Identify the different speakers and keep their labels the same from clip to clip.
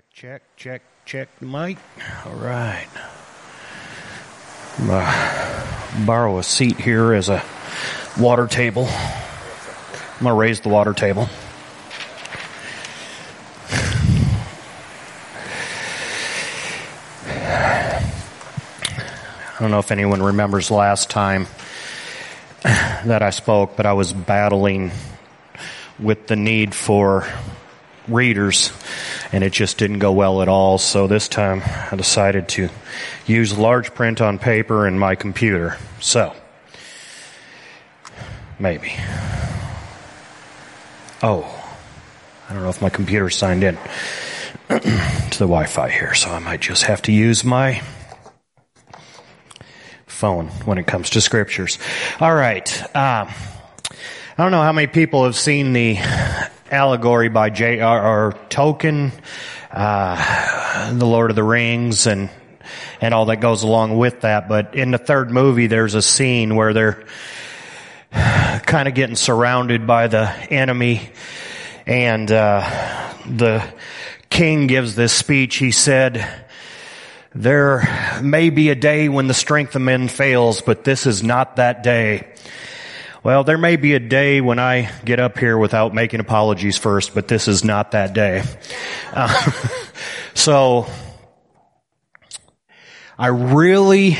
Speaker 1: Check, check, check, check the mic. All right. I'm gonna borrow a seat here as a water table. I'm gonna raise the water table. I don't know if anyone remembers last time that I spoke, but I was battling with the need for readers and it just didn't go well at all. So this time I decided to use large print on paper and my computer. So, maybe. Oh, I don't know if my computer signed in to the Wi Fi here, so I might just have to use my phone when it comes to scriptures. All right. Um, I don't know how many people have seen the allegory by J.R.R. Tolkien, uh, The Lord of the Rings, and and all that goes along with that. But in the third movie, there's a scene where they're kind of getting surrounded by the enemy, and uh, the king gives this speech. He said. There may be a day when the strength of men fails, but this is not that day. Well, there may be a day when I get up here without making apologies first, but this is not that day. Uh, so, I really,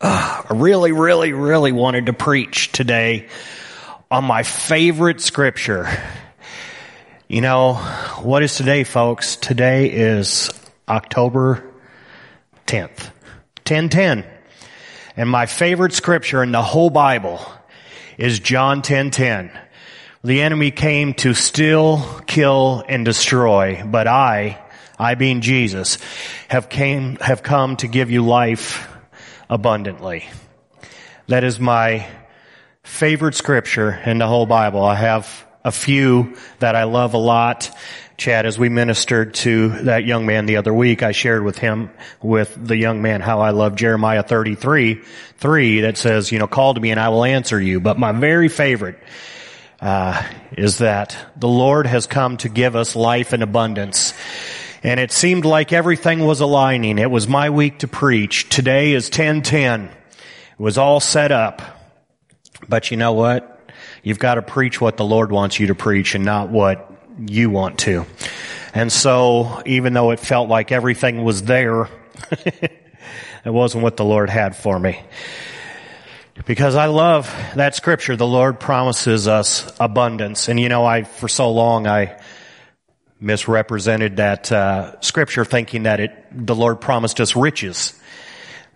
Speaker 1: uh, I really, really, really wanted to preach today on my favorite scripture. You know, what is today, folks? Today is October 10th. 1010. And my favorite scripture in the whole Bible is John 10:10. The enemy came to steal, kill, and destroy, but I, I being Jesus, have came, have come to give you life abundantly. That is my favorite scripture in the whole Bible. I have a few that I love a lot. Chad, as we ministered to that young man the other week, I shared with him, with the young man, how I love Jeremiah 33, 3 that says, you know, call to me and I will answer you. But my very favorite, uh, is that the Lord has come to give us life in abundance. And it seemed like everything was aligning. It was my week to preach. Today is 1010. It was all set up. But you know what? You've got to preach what the Lord wants you to preach and not what you want to. And so, even though it felt like everything was there, it wasn't what the Lord had for me. Because I love that scripture. The Lord promises us abundance. And you know, I, for so long, I misrepresented that, uh, scripture thinking that it, the Lord promised us riches.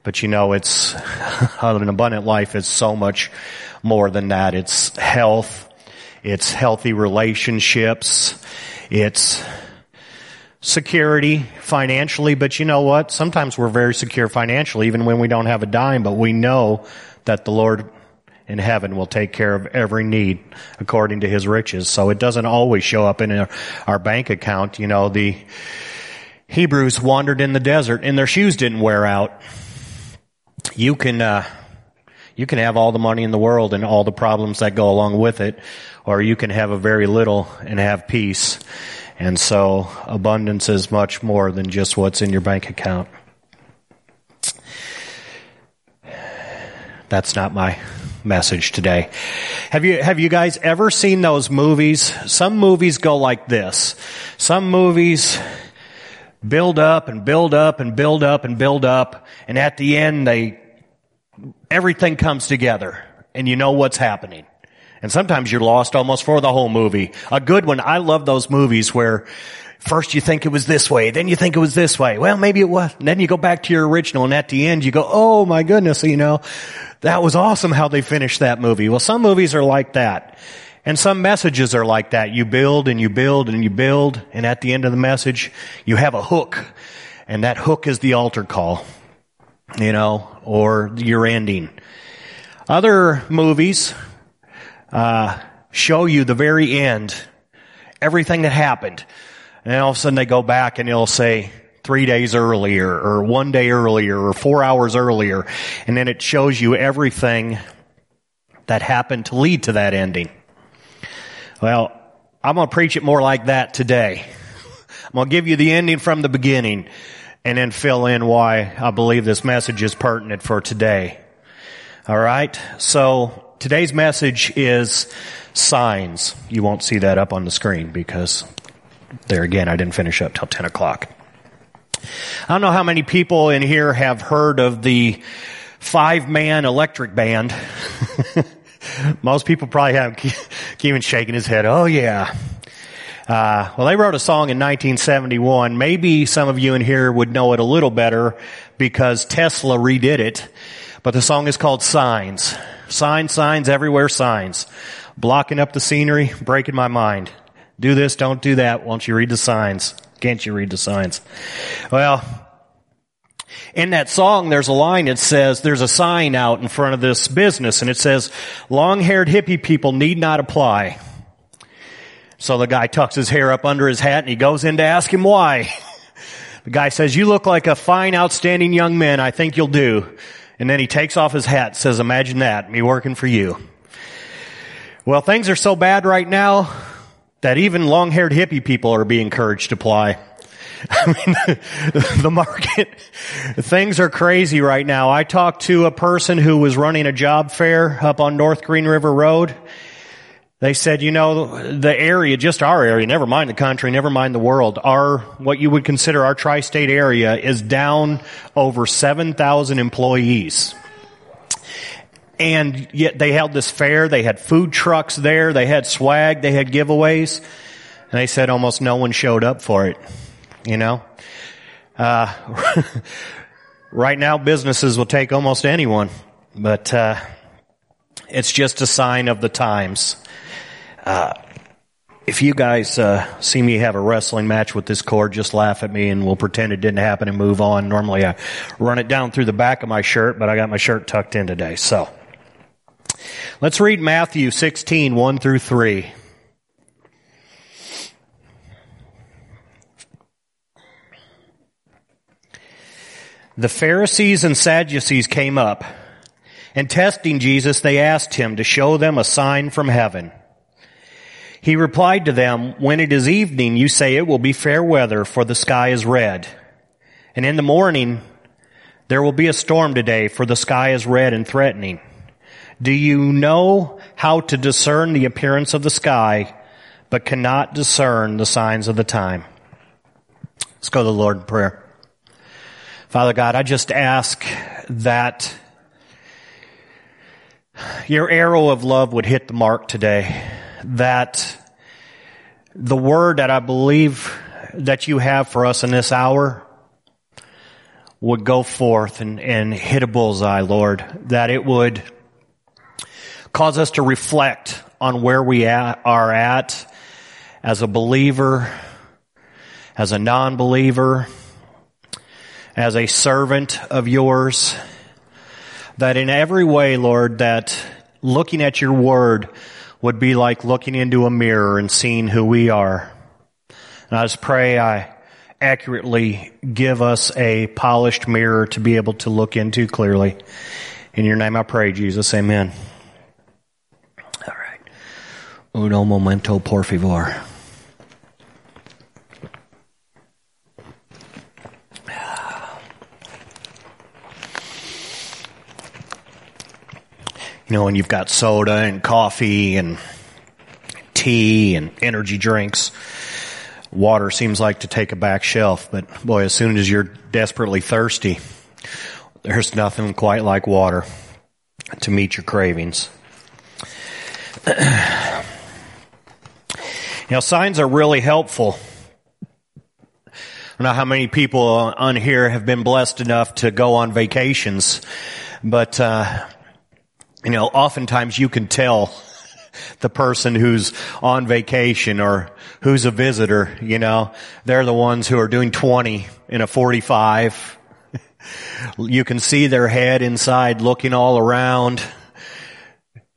Speaker 1: But you know, it's, an abundant life is so much more than that. It's health, it's healthy relationships. It's security financially, but you know what? Sometimes we're very secure financially, even when we don't have a dime, but we know that the Lord in heaven will take care of every need according to his riches. So it doesn't always show up in our, our bank account. You know, the Hebrews wandered in the desert and their shoes didn't wear out. You can, uh, you can have all the money in the world and all the problems that go along with it, or you can have a very little and have peace. And so abundance is much more than just what's in your bank account. That's not my message today. Have you, have you guys ever seen those movies? Some movies go like this. Some movies build up and build up and build up and build up, and at the end they, everything comes together, and you know what's happening. And sometimes you're lost almost for the whole movie. A good one, I love those movies where first you think it was this way, then you think it was this way. Well, maybe it was. And then you go back to your original and at the end you go, oh my goodness, you know, that was awesome how they finished that movie. Well, some movies are like that. And some messages are like that. You build and you build and you build and at the end of the message you have a hook. And that hook is the altar call, you know, or your ending. Other movies, uh, show you the very end, everything that happened. And all of a sudden they go back and it'll say three days earlier or one day earlier or four hours earlier. And then it shows you everything that happened to lead to that ending. Well, I'm going to preach it more like that today. I'm going to give you the ending from the beginning and then fill in why I believe this message is pertinent for today. All right. So today's message is signs. You won't see that up on the screen because there again, I didn't finish up till 10 o'clock. I don't know how many people in here have heard of the five man electric band. Most people probably have. Kevin shaking his head. Oh yeah. Uh, well, they wrote a song in 1971. Maybe some of you in here would know it a little better because Tesla redid it. But the song is called Signs. Signs, signs, everywhere signs. Blocking up the scenery, breaking my mind. Do this, don't do that. Won't you read the signs? Can't you read the signs? Well, in that song, there's a line that says, there's a sign out in front of this business and it says, long-haired hippie people need not apply. So the guy tucks his hair up under his hat and he goes in to ask him why. The guy says, you look like a fine, outstanding young man. I think you'll do. And then he takes off his hat, says, imagine that, me working for you. Well, things are so bad right now that even long-haired hippie people are being encouraged to apply. I mean, the market, things are crazy right now. I talked to a person who was running a job fair up on North Green River Road. They said, you know, the area, just our area, never mind the country, never mind the world, our, what you would consider our tri-state area is down over 7,000 employees. And yet they held this fair, they had food trucks there, they had swag, they had giveaways, and they said almost no one showed up for it. You know? Uh, right now businesses will take almost anyone, but, uh, it's just a sign of the times. Uh, if you guys uh, see me have a wrestling match with this cord, just laugh at me and we'll pretend it didn't happen and move on. Normally I run it down through the back of my shirt, but I got my shirt tucked in today. So let's read Matthew 16, 1 through 3. The Pharisees and Sadducees came up, and testing Jesus, they asked him to show them a sign from heaven. He replied to them, When it is evening, you say it will be fair weather, for the sky is red. And in the morning, there will be a storm today, for the sky is red and threatening. Do you know how to discern the appearance of the sky, but cannot discern the signs of the time? Let's go to the Lord in prayer. Father God, I just ask that your arrow of love would hit the mark today. That the word that I believe that you have for us in this hour would go forth and, and hit a bullseye, Lord. That it would cause us to reflect on where we at, are at as a believer, as a non-believer, as a servant of yours, that in every way, Lord, that looking at your word would be like looking into a mirror and seeing who we are. And I just pray I accurately give us a polished mirror to be able to look into clearly. In your name I pray, Jesus. Amen. All right. Uno momento, por favor. You know, when you've got soda and coffee and tea and energy drinks, water seems like to take a back shelf, but boy, as soon as you're desperately thirsty, there's nothing quite like water to meet your cravings. Now, signs are really helpful. I don't know how many people on here have been blessed enough to go on vacations, but uh, you know, oftentimes you can tell the person who's on vacation or who's a visitor, you know, they're the ones who are doing 20 in a 45. you can see their head inside looking all around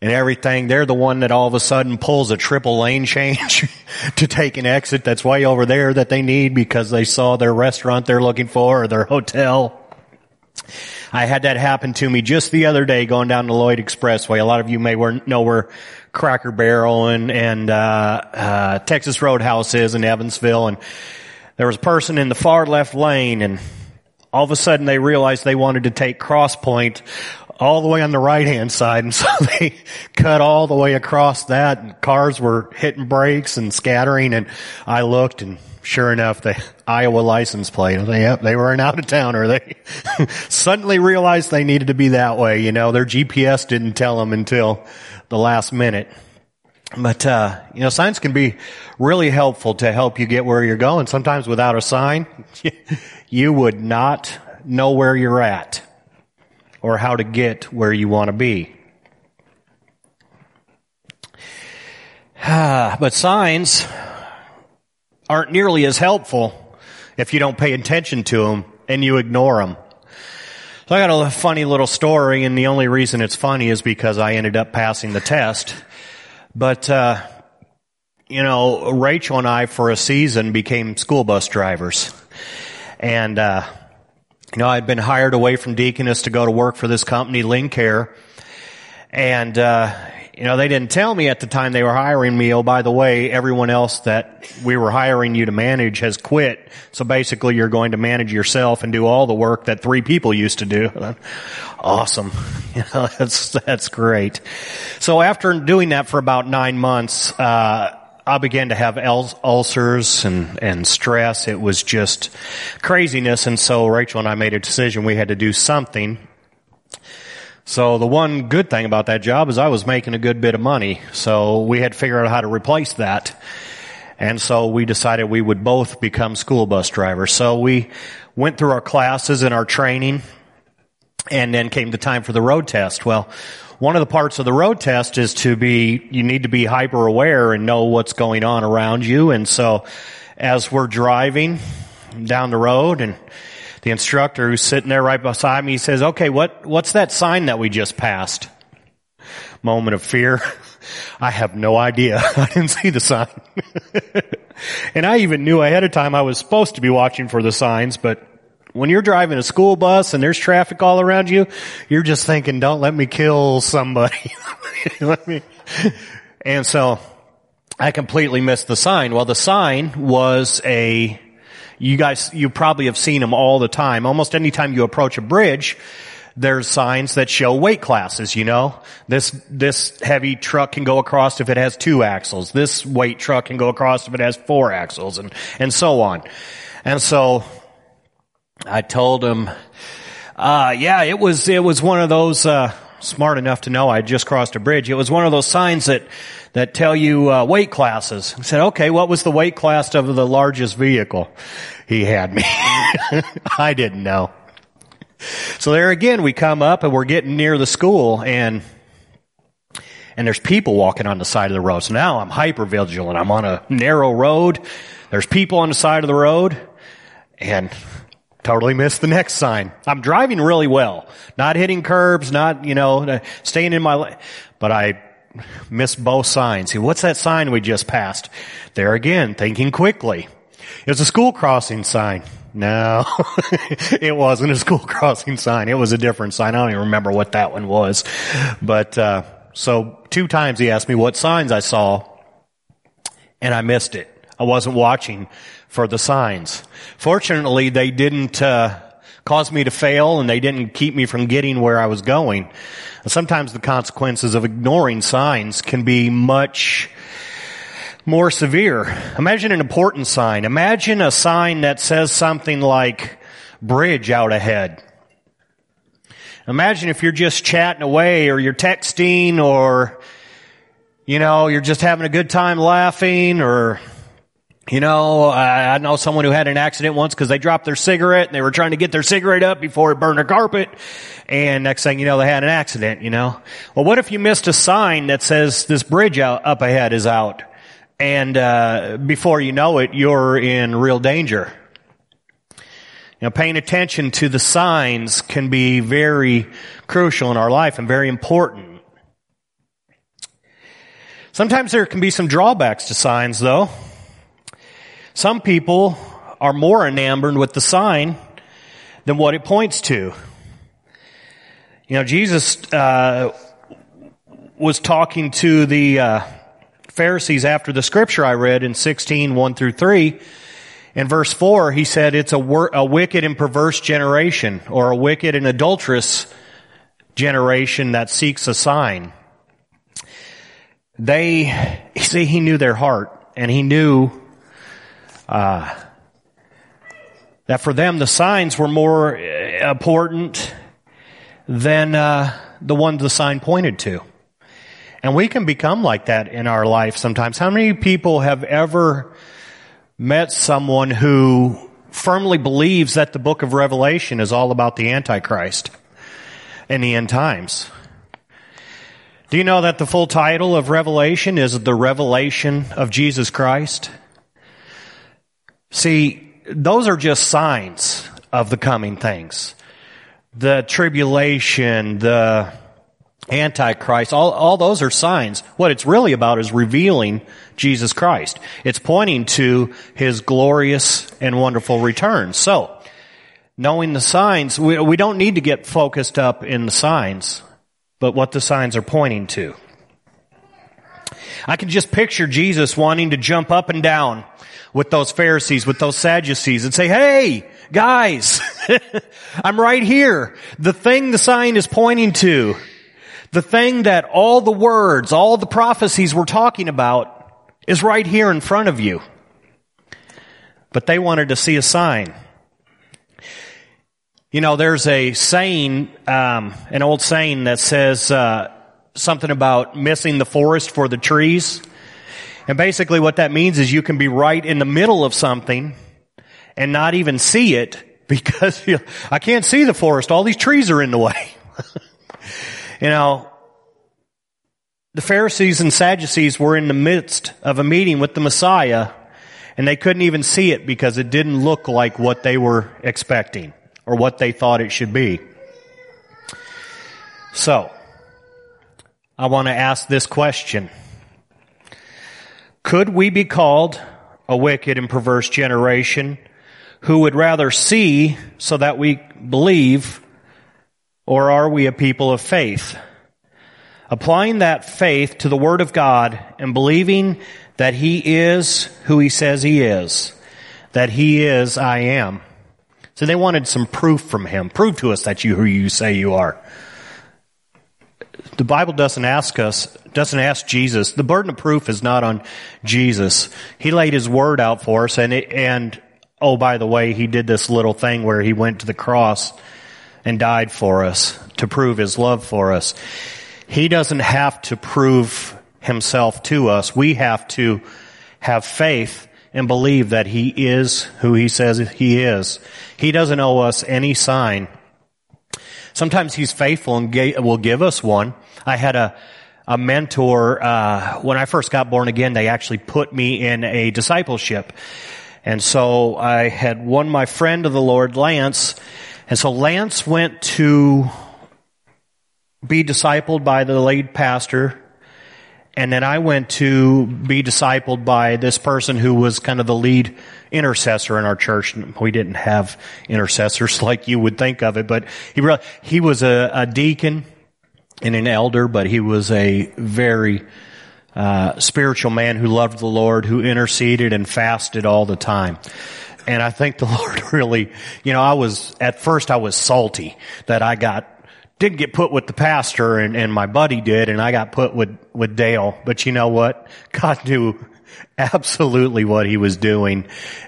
Speaker 1: and everything. They're the one that all of a sudden pulls a triple lane change to take an exit that's way over there that they need because they saw their restaurant they're looking for or their hotel. I had that happen to me just the other day going down the Lloyd Expressway. A lot of you may know where Cracker Barrel and, and uh, uh, Texas Roadhouse is in Evansville, and there was a person in the far left lane and all of a sudden they realized they wanted to take Cross Pointe all the way on the right hand side. And so they cut all the way across that and cars were hitting brakes and scattering. And I looked and sure enough the Iowa license plate, they, they were an out of towner. They suddenly realized they needed to be that way. You know, their GPS didn't tell them until the last minute. But, uh, you know, signs can be really helpful to help you get where you're going. Sometimes without a sign, you would not know where you're at or how to get where you want to be. but signs aren't nearly as helpful if you don't pay attention to them and you ignore them. So I got a funny little story, and the only reason it's funny is because I ended up passing the test. But, uh, you know, Rachel and I, for a season, became school bus drivers. And, uh, you know, I'd been hired away from Deaconess to go to work for this company, Lincare. And, uh, you know, they didn't tell me at the time they were hiring me, oh, by the way, everyone else that we were hiring you to manage has quit. So basically you're going to manage yourself and do all the work that three people used to do. Awesome. You know, that's, that's great. So after doing that for about nine months, uh, I began to have ulcers and, and stress. It was just craziness. And so Rachel and I made a decision we had to do something so the one good thing about that job is I was making a good bit of money. So we had to figure out how to replace that. And so we decided we would both become school bus drivers. So we went through our classes and our training and then came the time for the road test. Well, one of the parts of the road test is to be, you need to be hyper aware and know what's going on around you. And so as we're driving down the road and the instructor who's sitting there right beside me, he says, okay, what, what's that sign that we just passed? Moment of fear. I have no idea. I didn't see the sign. and I even knew ahead of time I was supposed to be watching for the signs, but when you're driving a school bus and there's traffic all around you, you're just thinking, don't let me kill somebody. let me. And so I completely missed the sign. Well, the sign was a you guys, you probably have seen them all the time. Almost any time you approach a bridge, there's signs that show weight classes, you know. This, this heavy truck can go across if it has two axles. This weight truck can go across if it has four axles and, and so on. And so I told him, uh, yeah, it was, it was one of those, uh, smart enough to know I just crossed a bridge. It was one of those signs that, that tell you uh, weight classes. I said, okay, what was the weight class of the largest vehicle? He had me. I didn't know. So there again, we come up and we're getting near the school and and there's people walking on the side of the road. So now I'm hyper vigilant. I'm on a narrow road. There's people on the side of the road and totally missed the next sign. I'm driving really well. Not hitting curbs, not, you know, staying in my, but I missed both signs. See, what's that sign we just passed? There again, thinking quickly. It was a school crossing sign. No, it wasn't a school crossing sign. It was a different sign. I don't even remember what that one was. But, uh, so two times he asked me what signs I saw and I missed it. I wasn't watching for the signs. Fortunately, they didn't, uh, cause me to fail and they didn't keep me from getting where I was going. Sometimes the consequences of ignoring signs can be much more severe. Imagine an important sign. Imagine a sign that says something like bridge out ahead. Imagine if you're just chatting away or you're texting or, you know, you're just having a good time laughing or you know, I know someone who had an accident once because they dropped their cigarette and they were trying to get their cigarette up before it burned their carpet. And next thing you know, they had an accident, you know. Well, what if you missed a sign that says this bridge out, up ahead is out? And, uh, before you know it, you're in real danger. You know, paying attention to the signs can be very crucial in our life and very important. Sometimes there can be some drawbacks to signs though. Some people are more enamored with the sign than what it points to. You know, Jesus uh, was talking to the uh, Pharisees after the scripture I read in 16, 1 through 3. In verse 4, he said it's a, wor- a wicked and perverse generation, or a wicked and adulterous generation that seeks a sign. They, see, he knew their heart, and he knew, uh, that for them the signs were more uh, important than, uh, the one the sign pointed to. And we can become like that in our life sometimes. How many people have ever met someone who firmly believes that the book of Revelation is all about the Antichrist and the end times? Do you know that the full title of Revelation is the revelation of Jesus Christ? See, those are just signs of the coming things. The tribulation, the Antichrist, all, all those are signs. What it's really about is revealing Jesus Christ. It's pointing to His glorious and wonderful return. So, knowing the signs, we, we don't need to get focused up in the signs, but what the signs are pointing to. I can just picture Jesus wanting to jump up and down with those Pharisees, with those Sadducees and say, hey, guys, I'm right here. The thing the sign is pointing to, the thing that all the words, all the prophecies we're talking about is right here in front of you. But they wanted to see a sign. You know, there's a saying, um, an old saying that says uh, something about missing the forest for the trees. And basically what that means is you can be right in the middle of something and not even see it because you I can't see the forest. All these trees are in the way. you know, the Pharisees and Sadducees were in the midst of a meeting with the Messiah and they couldn't even see it because it didn't look like what they were expecting or what they thought it should be. So, I want to ask this question. Could we be called a wicked and perverse generation who would rather see so that we believe, or are we a people of faith? Applying that faith to the Word of God and believing that He is who He says He is, that He is I am. So they wanted some proof from Him. Prove to us that you who you say you are. The Bible doesn't ask us, doesn't ask Jesus. The burden of proof is not on Jesus. He laid His Word out for us and it, and oh, by the way, He did this little thing where He went to the cross and died for us to prove His love for us. He doesn't have to prove himself to us. We have to have faith and believe that he is who he says he is. He doesn't owe us any sign. Sometimes he's faithful and will give us one. I had a, a mentor, uh, when I first got born again, they actually put me in a discipleship. And so I had won my friend of the Lord, Lance. And so Lance went to be discipled by the lead pastor. And then I went to be discipled by this person who was kind of the lead intercessor in our church. We didn't have intercessors like you would think of it, but he he was a, a deacon and an elder, but he was a very uh, spiritual man who loved the Lord, who interceded and fasted all the time. And I think the Lord really, you know, I was, at first I was salty that I got didn't get put with the pastor and, and my buddy did and I got put with, with Dale. But you know what? God knew absolutely what he was doing.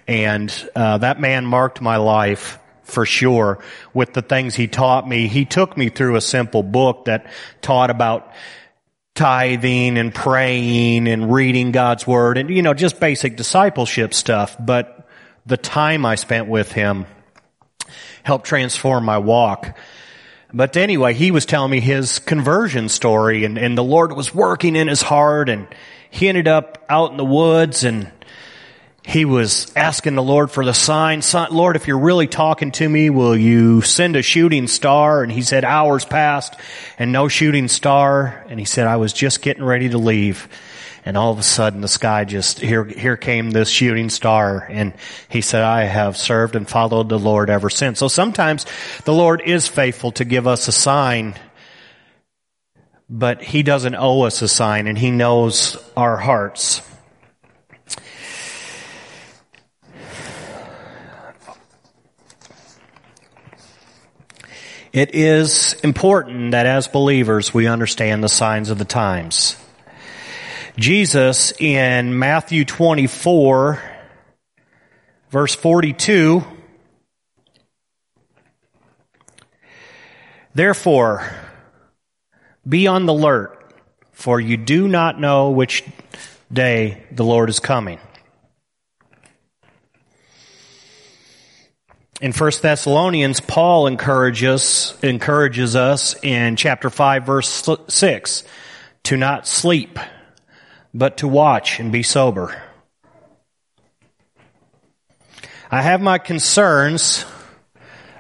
Speaker 1: And, uh, that man marked my life for sure with the things he taught me. He took me through a simple book that taught about tithing and praying and reading God's word and, you know, just basic discipleship stuff. But the time I spent with him helped transform my walk. But anyway, he was telling me his conversion story and, and the Lord was working in his heart and he ended up out in the woods and he was asking the Lord for the sign. Lord, if you're really talking to me, will you send a shooting star? And he said hours passed and no shooting star. And he said, I was just getting ready to leave. And all of a sudden the sky just, here, here came this shooting star. And he said, I have served and followed the Lord ever since. So sometimes the Lord is faithful to give us a sign, but he doesn't owe us a sign and he knows our hearts. It is important that as believers we understand the signs of the times. Jesus in Matthew 24 verse 42 Therefore, be on the alert, for you do not know which day the Lord is coming. In 1 Thessalonians, Paul encourages, encourages us in chapter 5 verse 6 to not sleep, but to watch and be sober. I have my concerns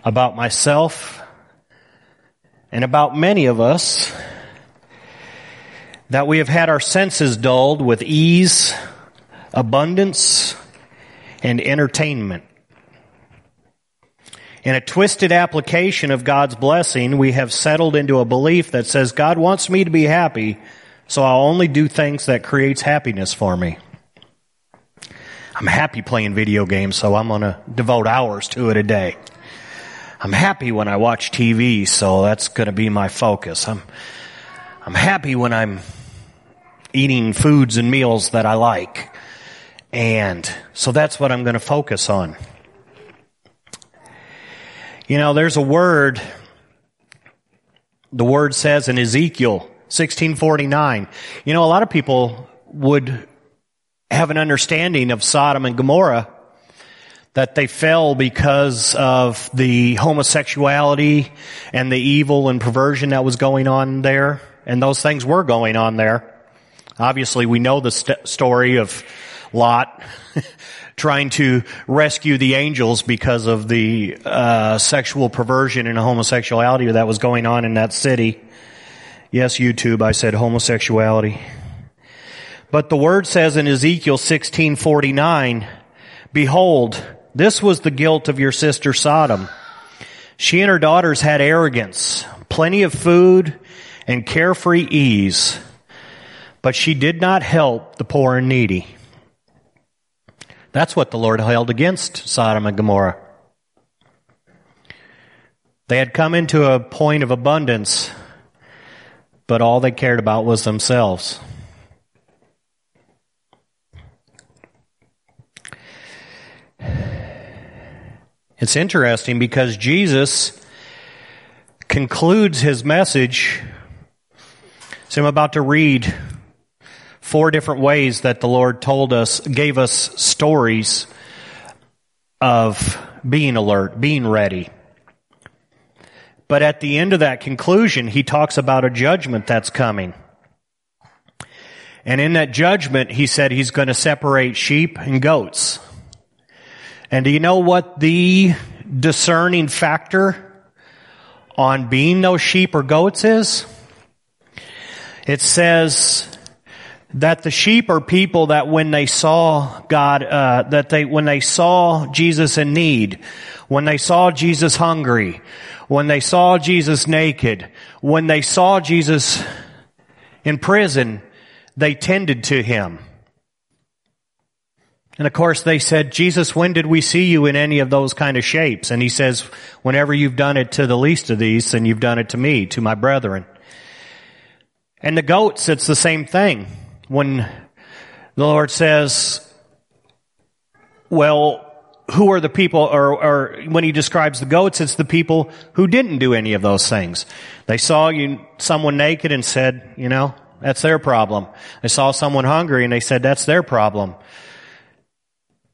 Speaker 1: about myself and about many of us that we have had our senses dulled with ease, abundance, and entertainment. In a twisted application of God's blessing, we have settled into a belief that says God wants me to be happy, so I'll only do things that creates happiness for me. I'm happy playing video games, so I'm going to devote hours to it a day. I'm happy when I watch TV, so that's going to be my focus. I'm I'm happy when I'm eating foods and meals that I like. And so that's what I'm going to focus on. You know, there's a word, the word says in Ezekiel 1649. You know, a lot of people would have an understanding of Sodom and Gomorrah that they fell because of the homosexuality and the evil and perversion that was going on there. And those things were going on there. Obviously, we know the st- story of Lot trying to rescue the angels because of the uh, sexual perversion and homosexuality that was going on in that city. Yes, YouTube, I said homosexuality. But the word says in Ezekiel 16:49, "Behold, this was the guilt of your sister Sodom. She and her daughters had arrogance, plenty of food, and carefree ease, but she did not help the poor and needy." That's what the Lord held against Sodom and Gomorrah. They had come into a point of abundance, but all they cared about was themselves. It's interesting because Jesus concludes his message. So I'm about to read four different ways that the Lord told us, gave us stories of being alert, being ready. But at the end of that conclusion, he talks about a judgment that's coming. And in that judgment, he said he's going to separate sheep and goats. And do you know what the discerning factor on being those sheep or goats is? It says that the sheep are people that when they saw God, uh, that they, when they saw Jesus in need, when they saw Jesus hungry, when they saw Jesus naked, when they saw Jesus in prison, they tended to him. And of course they said, Jesus, when did we see you in any of those kind of shapes? And he says, whenever you've done it to the least of these, then you've done it to me, to my brethren. And the goats, it's the same thing when the Lord says, well, who are the people, or, or, when he describes the goats, it's the people who didn't do any of those things. They saw you, someone naked and said, you know, that's their problem. They saw someone hungry and they said, that's their problem.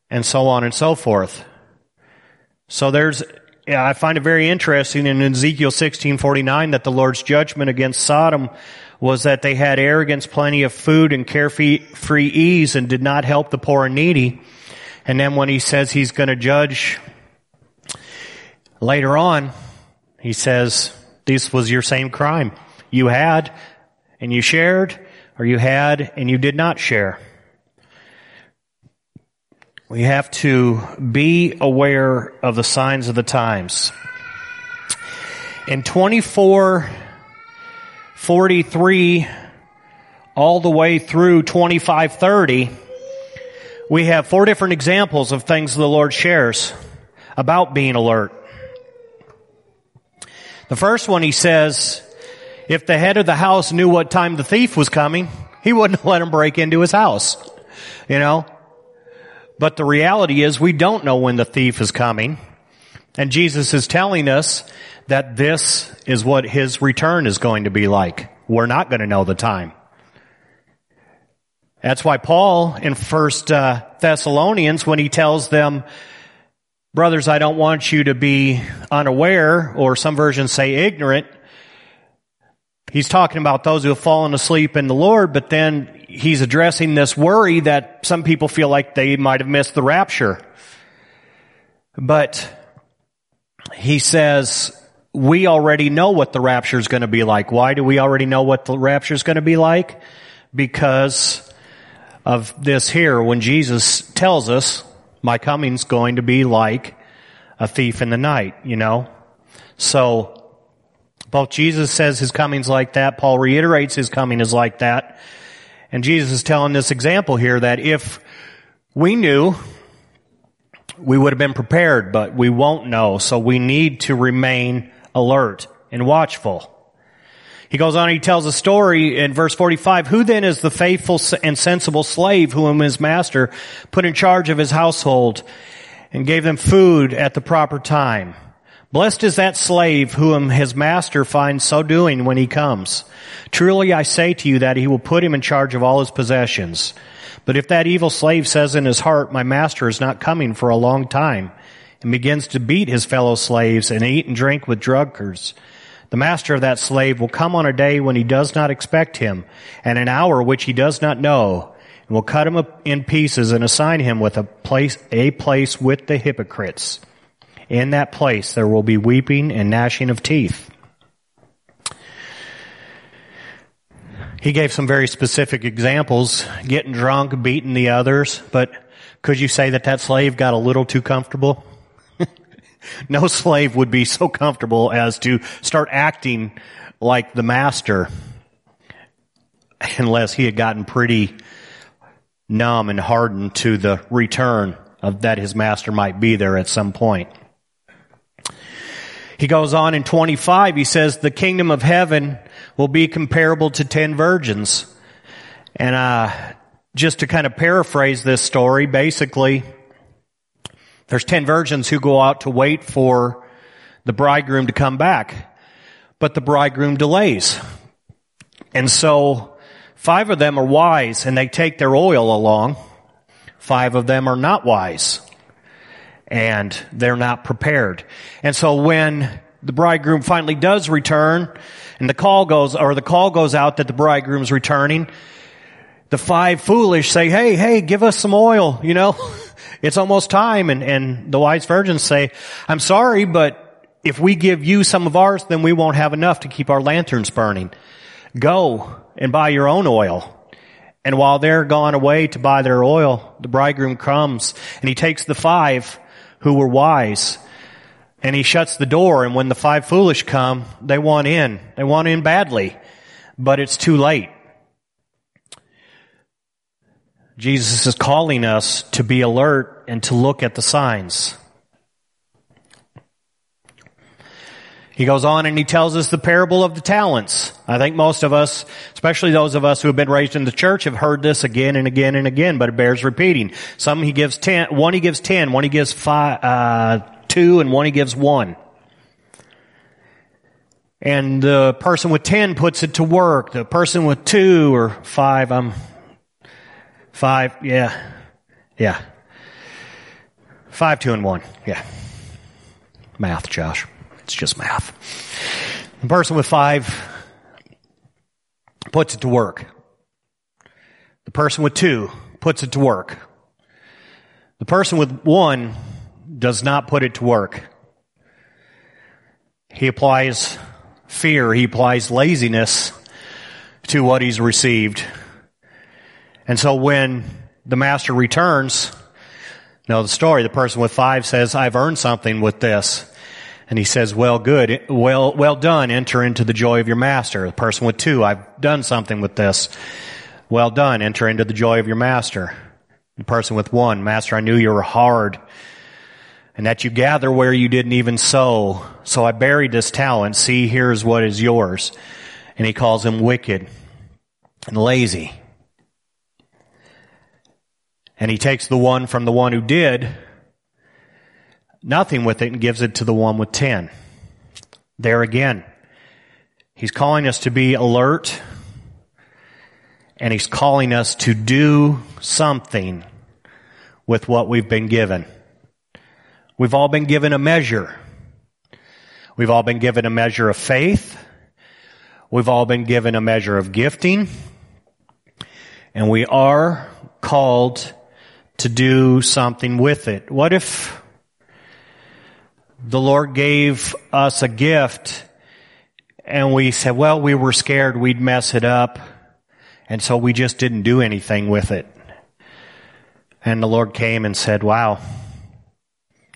Speaker 1: And so on and so forth. So there's, yeah, I find it very interesting in Ezekiel 1649 that the Lord's judgment against Sodom was that they had arrogance, plenty of food, and carefree ease, and did not help the poor and needy. And then when he says he's going to judge later on, he says, this was your same crime. You had and you shared, or you had and you did not share. We have to be aware of the signs of the times. In 24 43 all the way through 2530, we have four different examples of things the Lord shares about being alert. The first one he says, if the head of the house knew what time the thief was coming, he wouldn't let him break into his house. You know? But the reality is we don't know when the thief is coming. And Jesus is telling us that this is what his return is going to be like. We're not going to know the time. That's why Paul in First uh, Thessalonians, when he tells them, brothers, I don't want you to be unaware, or some versions say ignorant. He's talking about those who have fallen asleep in the Lord, but then he's addressing this worry that some people feel like they might have missed the rapture. But he says, we already know what the rapture is going to be like. Why do we already know what the rapture is going to be like? Because of this here, when Jesus tells us, my coming's going to be like a thief in the night, you know? So, both Jesus says his coming's like that, Paul reiterates his coming is like that, and Jesus is telling this example here that if we knew we would have been prepared, but we won't know. So we need to remain alert and watchful. He goes on, he tells a story in verse 45, who then is the faithful and sensible slave whom his master put in charge of his household and gave them food at the proper time? Blessed is that slave whom his master finds so doing when he comes. Truly I say to you that he will put him in charge of all his possessions. But if that evil slave says in his heart, my master is not coming for a long time, and begins to beat his fellow slaves and eat and drink with drunkards, the master of that slave will come on a day when he does not expect him, and an hour which he does not know, and will cut him in pieces and assign him with a place, a place with the hypocrites. In that place there will be weeping and gnashing of teeth. He gave some very specific examples, getting drunk, beating the others, but could you say that that slave got a little too comfortable? no slave would be so comfortable as to start acting like the master unless he had gotten pretty numb and hardened to the return of that his master might be there at some point. He goes on in 25, he says, the kingdom of heaven will be comparable to ten virgins. And uh, just to kind of paraphrase this story, basically, there's ten virgins who go out to wait for the bridegroom to come back, but the bridegroom delays. And so five of them are wise and they take their oil along. Five of them are not wise and they're not prepared. And so when the bridegroom finally does return, and the call goes, or the call goes out that the bridegroom's returning, the five foolish say, hey, hey, give us some oil, you know? it's almost time. And, and the wise virgins say, I'm sorry, but if we give you some of ours, then we won't have enough to keep our lanterns burning. Go and buy your own oil. And while they're gone away to buy their oil, the bridegroom comes and he takes the five who were wise and he shuts the door and when the five foolish come, they want in. They want in badly, but it's too late. Jesus is calling us to be alert and to look at the signs. He goes on and he tells us the parable of the talents. I think most of us, especially those of us who have been raised in the church, have heard this again and again and again, but it bears repeating. Some he gives ten, one he gives ten, one he gives five, uh, two and one he gives one. And the person with ten puts it to work. The person with two or five, I'm five, yeah, yeah. Five, two, and one, yeah. Math, Josh. It's just math. The person with five puts it to work. The person with two puts it to work. The person with one does not put it to work. He applies fear, he applies laziness to what he's received. And so when the master returns, you know the story, the person with five says, I've earned something with this. And he says, well, good, well, well done, enter into the joy of your master. The person with two, I've done something with this. Well done, enter into the joy of your master. The person with one, master, I knew you were hard and that you gather where you didn't even sow. So I buried this talent. See, here's what is yours. And he calls him wicked and lazy. And he takes the one from the one who did nothing with it and gives it to the one with ten. There again. He's calling us to be alert and he's calling us to do something with what we've been given. We've all been given a measure. We've all been given a measure of faith. We've all been given a measure of gifting. And we are called to do something with it. What if the Lord gave us a gift and we said, well, we were scared we'd mess it up. And so we just didn't do anything with it. And the Lord came and said, wow,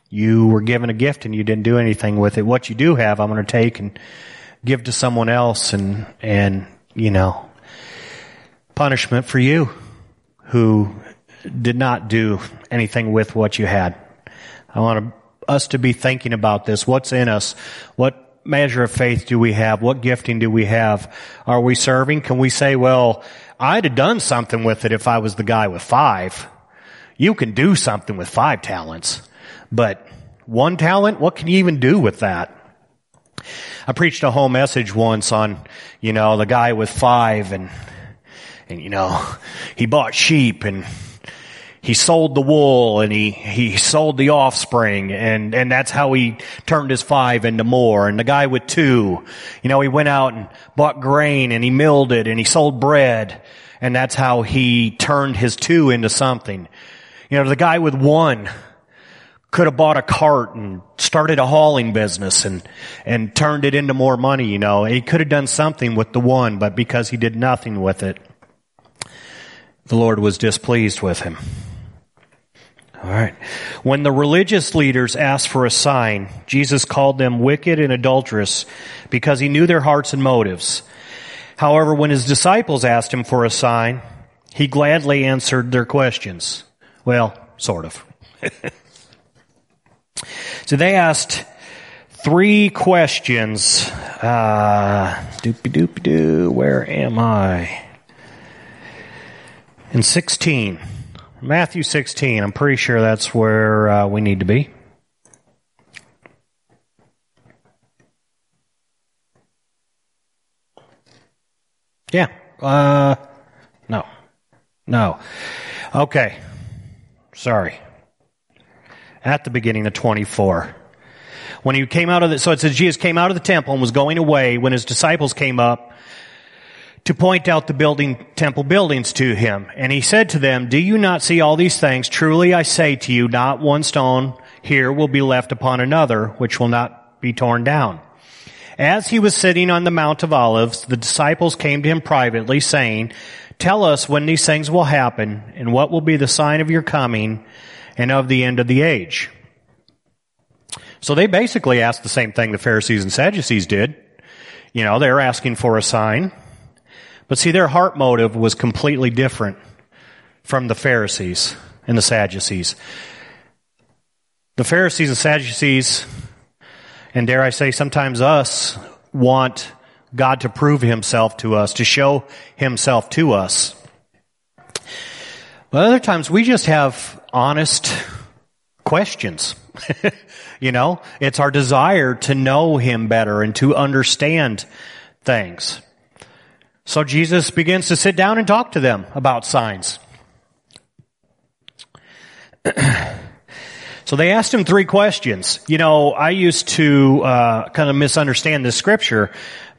Speaker 1: you were given a gift and you didn't do anything with it. What you do have, I'm going to take and give to someone else and, and, you know, punishment for you who did not do anything with what you had. I want us to be thinking about this. What's in us? What measure of faith do we have? What gifting do we have? Are we serving? Can we say, well, I'd have done something with it if I was the guy with five. You can do something with five talents. But one talent, what can you even do with that? I preached a whole message once on, you know, the guy with five and, and you know, he bought sheep and he sold the wool and he, he sold the offspring and, and that's how he turned his five into more. And the guy with two, you know, he went out and bought grain and he milled it and he sold bread and that's how he turned his two into something. You know, the guy with one, could have bought a cart and started a hauling business and, and turned it into more money, you know. He could have done something with the one, but because he did nothing with it, the Lord was displeased with him. All right. When the religious leaders asked for a sign, Jesus called them wicked and adulterous because he knew their hearts and motives. However, when his disciples asked him for a sign, he gladly answered their questions. Well, sort of. So they asked three questions. Uh, doopy doopy doo, where am I? In 16. Matthew 16. I'm pretty sure that's where uh, we need to be. Yeah. Uh, no. No. Okay. Sorry at the beginning of 24. When he came out of the, so it says Jesus came out of the temple and was going away when his disciples came up to point out the building, temple buildings to him. And he said to them, do you not see all these things? Truly I say to you, not one stone here will be left upon another, which will not be torn down. As he was sitting on the Mount of Olives, the disciples came to him privately saying, tell us when these things will happen and what will be the sign of your coming and of the end of the age. So they basically asked the same thing the Pharisees and Sadducees did. You know, they're asking for a sign. But see, their heart motive was completely different from the Pharisees and the Sadducees. The Pharisees and Sadducees, and dare I say sometimes us, want God to prove himself to us, to show himself to us. But other times we just have honest questions. you know, it's our desire to know Him better and to understand things. So Jesus begins to sit down and talk to them about signs. so they asked him three questions. You know, I used to uh, kind of misunderstand this scripture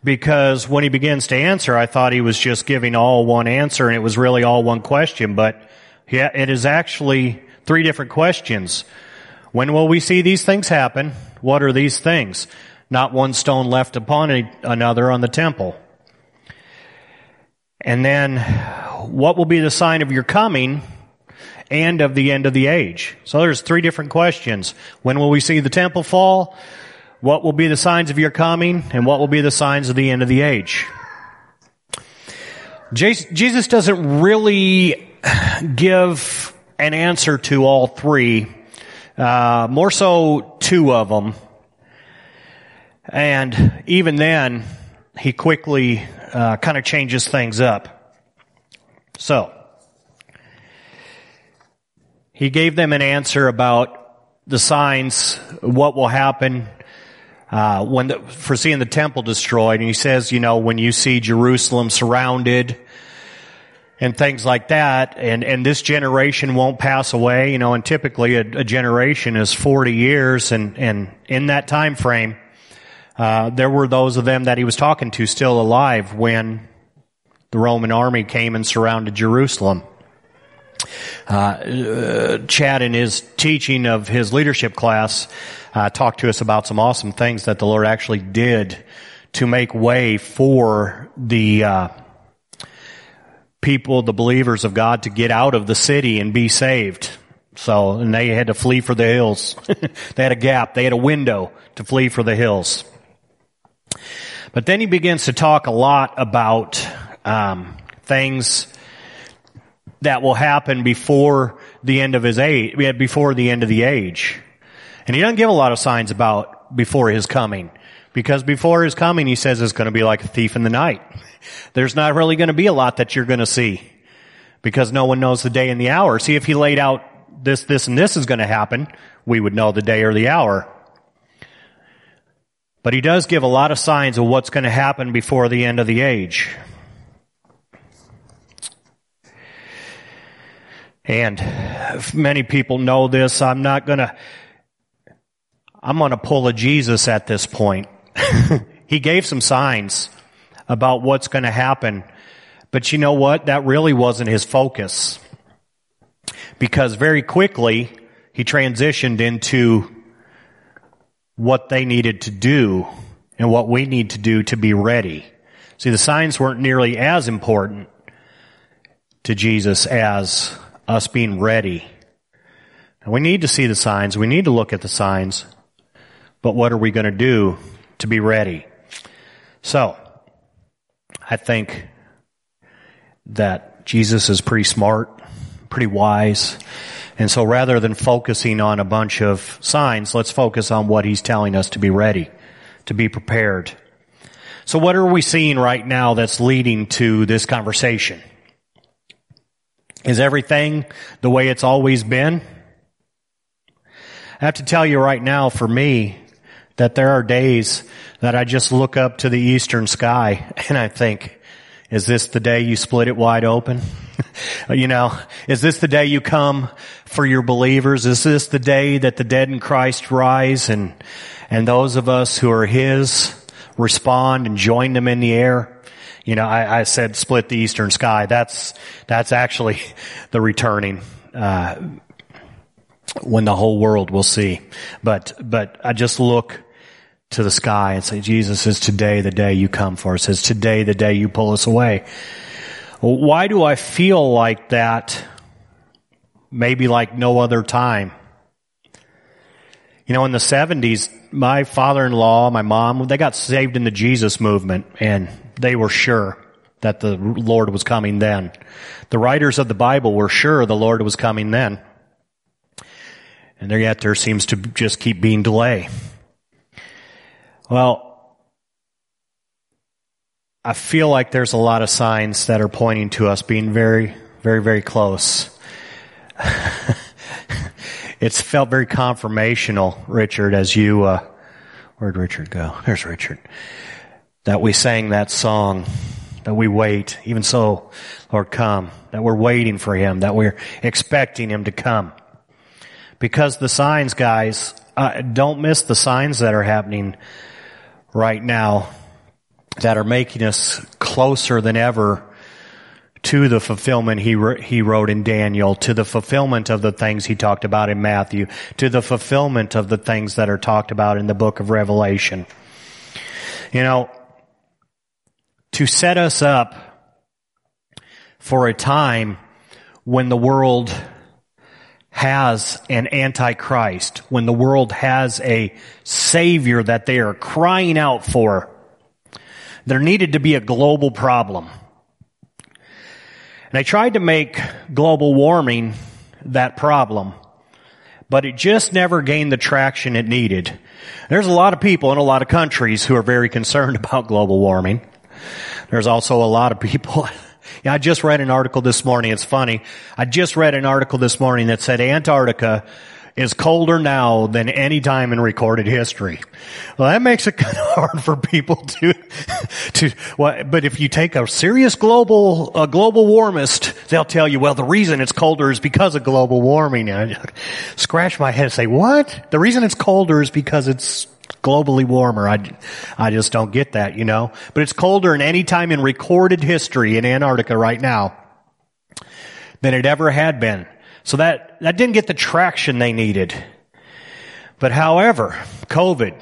Speaker 1: because when he begins to answer, I thought he was just giving all one answer and it was really all one question. But yeah, it is actually three different questions. When will we see these things happen? What are these things? Not one stone left upon another on the temple. And then, what will be the sign of your coming and of the end of the age? So there's three different questions. When will we see the temple fall? What will be the signs of your coming? And what will be the signs of the end of the age? Jesus doesn't really give an answer to all three Uh, more so two of them. And even then, he quickly uh, kind of changes things up. So, he gave them an answer about the signs, what will happen uh, when the, for seeing the temple destroyed. And he says, you know, when you see Jerusalem surrounded and things like that, and and this generation won't pass away, you know, and typically a, a generation is forty years, and and in that time frame, uh, there were those of them that he was talking to still alive when the Roman army came and surrounded Jerusalem. Uh, Chad, in his teaching of his leadership class, uh, talked to us about some awesome things that the Lord actually did to make way for the uh, people, the believers of God, to get out of the city and be saved. So, and they had to flee for the hills. they had a gap. They had a window to flee for the hills. But then he begins to talk a lot about um, things that will happen before the end of his age, before the end of the age. And he doesn't give a lot of signs about before his coming. Because before his coming, he says it's going to be like a thief in the night. There's not really going to be a lot that you're going to see. Because no one knows the day and the hour. See, if he laid out this, this, and this is going to happen, we would know the day or the hour. But he does give a lot of signs of what's going to happen before the end of the age. And many people know this. I'm not gonna, I'm gonna pull a Jesus at this point. he gave some signs about what's gonna happen. But you know what? That really wasn't his focus. Because very quickly, he transitioned into what they needed to do and what we need to do to be ready. See, the signs weren't nearly as important to Jesus as us being ready. And we need to see the signs. We need to look at the signs. But what are we going to do to be ready? So, I think that Jesus is pretty smart, pretty wise. And so rather than focusing on a bunch of signs, let's focus on what he's telling us to be ready, to be prepared. So what are we seeing right now that's leading to this conversation? Is everything the way it's always been? I have to tell you right now, for me, that there are days that I just look up to the eastern sky and I think, is this the day you split it wide open? you know, is this the day you come for your believers? Is this the day that the dead in Christ rise and, and those of us who are His respond and join them in the air? You know, I, I said split the eastern sky. That's, that's actually the returning, uh, when the whole world will see. But, but I just look to the sky and say, Jesus, is today the day you come for us? Is today the day you pull us away? Why do I feel like that? Maybe like no other time. You know, in the 70s, my father-in-law, my mom, they got saved in the Jesus movement and they were sure that the Lord was coming then. The writers of the Bible were sure the Lord was coming then. And yet there seems to just keep being delay. Well, I feel like there's a lot of signs that are pointing to us being very, very, very close. it's felt very confirmational, Richard, as you, uh, where'd Richard go? There's Richard that we sang that song, that we wait. Even so, Lord, come. That we're waiting for Him, that we're expecting Him to come. Because the signs, guys, uh, don't miss the signs that are happening right now that are making us closer than ever to the fulfillment he, he wrote in Daniel, to the fulfillment of the things he talked about in Matthew, to the fulfillment of the things that are talked about in the book of Revelation. You know, to set us up for a time when the world has an antichrist, when the world has a savior that they are crying out for. There needed to be a global problem. And I tried to make global warming that problem but it just never gained the traction it needed. There's a lot of people in a lot of countries who are very concerned about global warming. There's also a lot of people yeah, I just read an article this morning. It's funny. I just read an article this morning that said Antarctica is colder now than any time in recorded history. Well, that makes it kind of hard for people to, to, well, but if you take a serious global, a global warmist, they'll tell you, well, the reason it's colder is because of global warming. And I scratch my head and say, what? The reason it's colder is because it's globally warmer. I, I just don't get that, you know. But it's colder than any time in recorded history in Antarctica right now than it ever had been. So that, that didn't get the traction they needed. But however, COVID,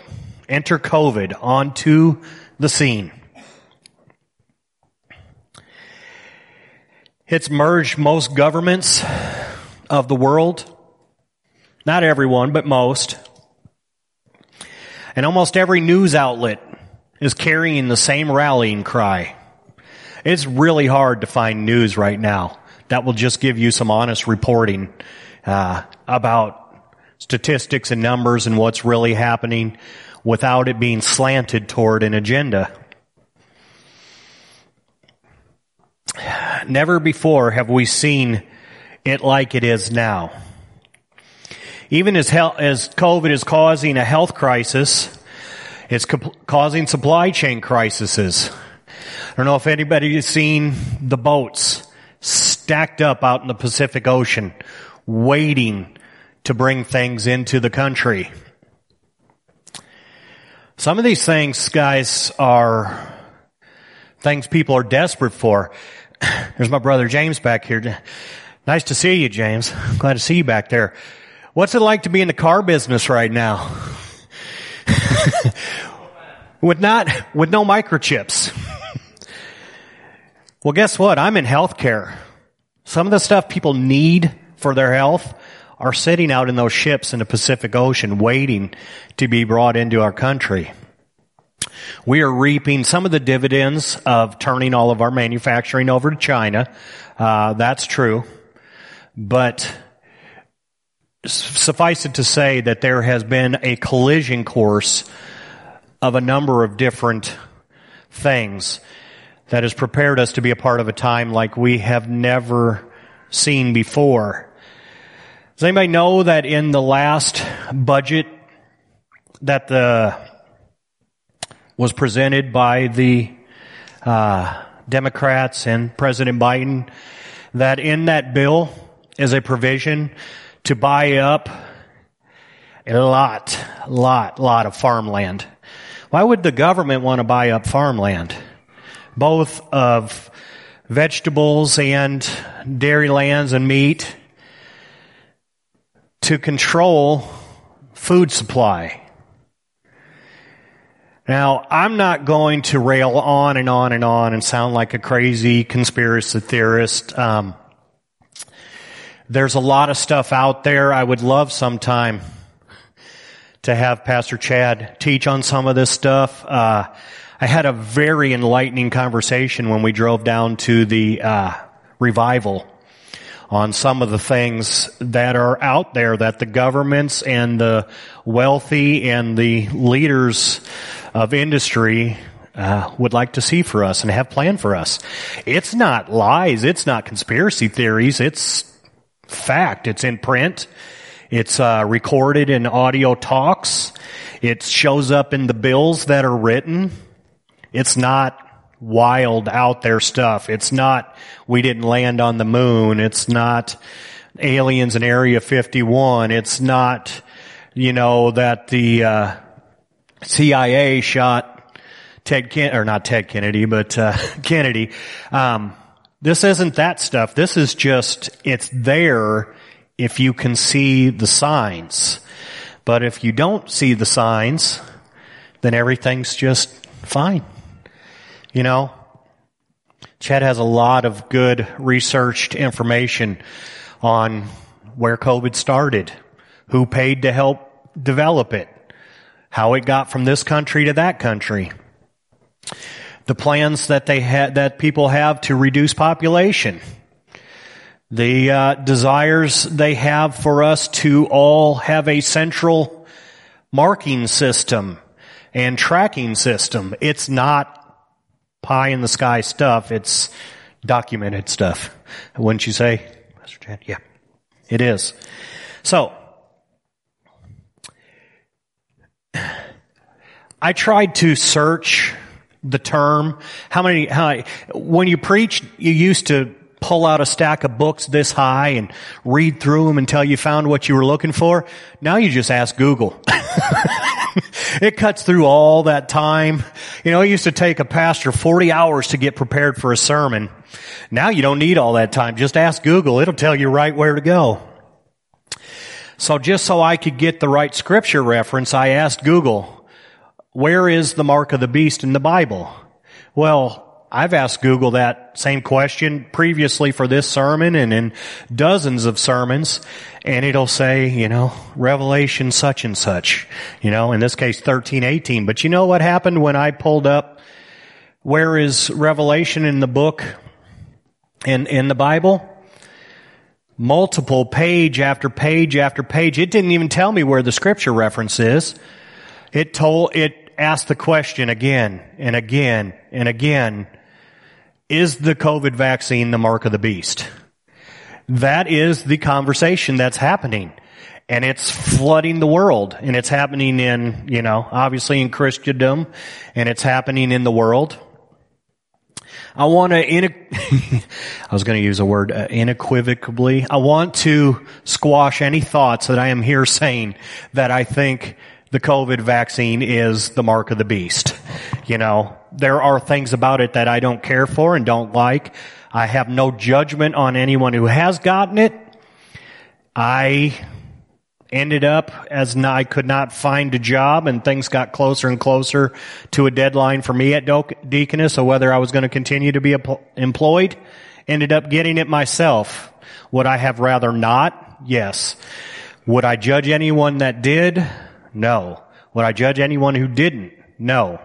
Speaker 1: enter COVID onto the scene. It's merged most governments of the world. Not everyone, but most. And almost every news outlet is carrying the same rallying cry. It's really hard to find news right now that will just give you some honest reporting uh, about statistics and numbers and what's really happening without it being slanted toward an agenda. Never before have we seen it like it is now. Even as, as COVID is causing a health crisis, it's co- causing supply chain crises. I don't know if anybody has seen the boats stacked up out in the Pacific Ocean, waiting to bring things into the country. Some of these things, guys, are things people are desperate for. There's my brother James back here. Nice to see you, James. Glad to see you back there. What's it like to be in the car business right now? with not, with no microchips. well, guess what? I'm in healthcare. Some of the stuff people need for their health are sitting out in those ships in the Pacific Ocean waiting to be brought into our country. We are reaping some of the dividends of turning all of our manufacturing over to China. Uh, that's true. But suffice it to say that there has been a collision course of a number of different things that has prepared us to be a part of a time like we have never seen before. Does anybody know that in the last budget that the was presented by the uh, Democrats and President Biden, that in that bill is a provision to buy up a lot, lot, lot of farmland. Why would the government want to buy up farmland? Both of vegetables and dairy lands and meat to control food supply. Now, I'm not going to rail on and on and on and sound like a crazy conspiracy theorist. Um, there's a lot of stuff out there. I would love sometime to have Pastor Chad teach on some of this stuff. Uh, I had a very enlightening conversation when we drove down to the uh, revival on some of the things that are out there that the governments and the wealthy and the leaders of industry uh, would like to see for us and have planned for us. It's not lies. It's not conspiracy theories. It's fact. It's in print. It's uh, recorded in audio talks. It shows up in the bills that are written. It's not wild out there stuff. It's not we didn't land on the moon. It's not aliens in Area 51. It's not you know that the uh, CIA shot Ted Ken or not Ted Kennedy, but uh, Kennedy. Um, this isn't that stuff. This is just, it's there if you can see the signs. But if you don't see the signs, then everything's just fine. You know? Chad has a lot of good researched information on where COVID started, who paid to help develop it, how it got from this country to that country the plans that they had, that people have to reduce population. the uh, desires they have for us to all have a central marking system and tracking system. It's not pie in the sky stuff. It's documented stuff. Wouldn't you say, Mr. Chad? Yeah, it is. So, I tried to search the term. How many, how, when you preach, you used to pull out a stack of books this high and read through them until you found what you were looking for. Now you just ask Google. it cuts through all that time. You know, it used to take a pastor 40 hours to get prepared for a sermon. Now you don't need all that time. Just ask Google. It'll tell you right where to go. So just so I could get the right scripture reference, I asked Google, where is the mark of the beast in the Bible? Well, I've asked Google that same question previously for this sermon and in dozens of sermons, and it'll say, you know, Revelation such and such, you know, in this case 1318. But you know what happened when I pulled up where is Revelation in the book in, in the Bible? Multiple page after page after page. It didn't even tell me where the scripture reference is. It told, it asked the question again and again and again is the COVID vaccine the mark of the beast? That is the conversation that's happening. And it's flooding the world. And it's happening in, you know, obviously in Christendom. And it's happening in the world. I want to, I was going to use a word, uh, unequivocally. I want to squash any thoughts that I am here saying that I think the COVID vaccine is the mark of the beast. You know, there are things about it that I don't care for and don't like. I have no judgment on anyone who has gotten it. I ended up as I could not find a job and things got closer and closer to a deadline for me at Deaconess of whether I was going to continue to be employed. Ended up getting it myself. Would I have rather not? Yes. Would I judge anyone that did? No. Would I judge anyone who didn't? No.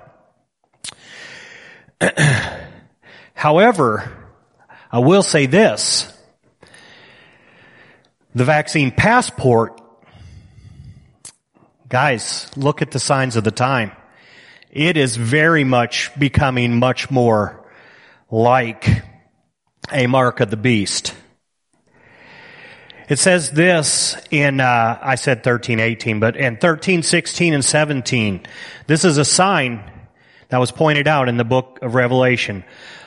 Speaker 1: However, I will say this. The vaccine passport, guys, look at the signs of the time. It is very much becoming much more like a mark of the beast. It says this in, uh, I said 13, 18, but in 13, 16, and 17. This is a sign that was pointed out in the book of Revelation.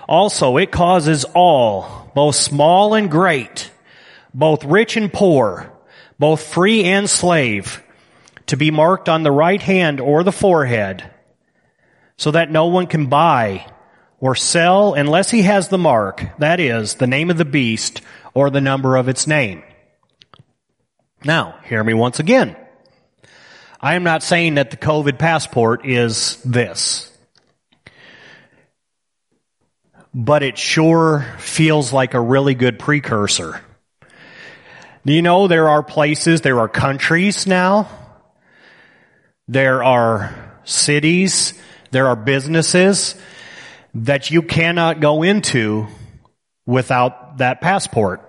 Speaker 1: Also, it causes all, both small and great, both rich and poor, both free and slave, to be marked on the right hand or the forehead, so that no one can buy or sell unless he has the mark, that is, the name of the beast or the number of its name. Now, hear me once again. I am not saying that the COVID passport is this. but it sure feels like a really good precursor. You know there are places, there are countries now, there are cities, there are businesses that you cannot go into without that passport.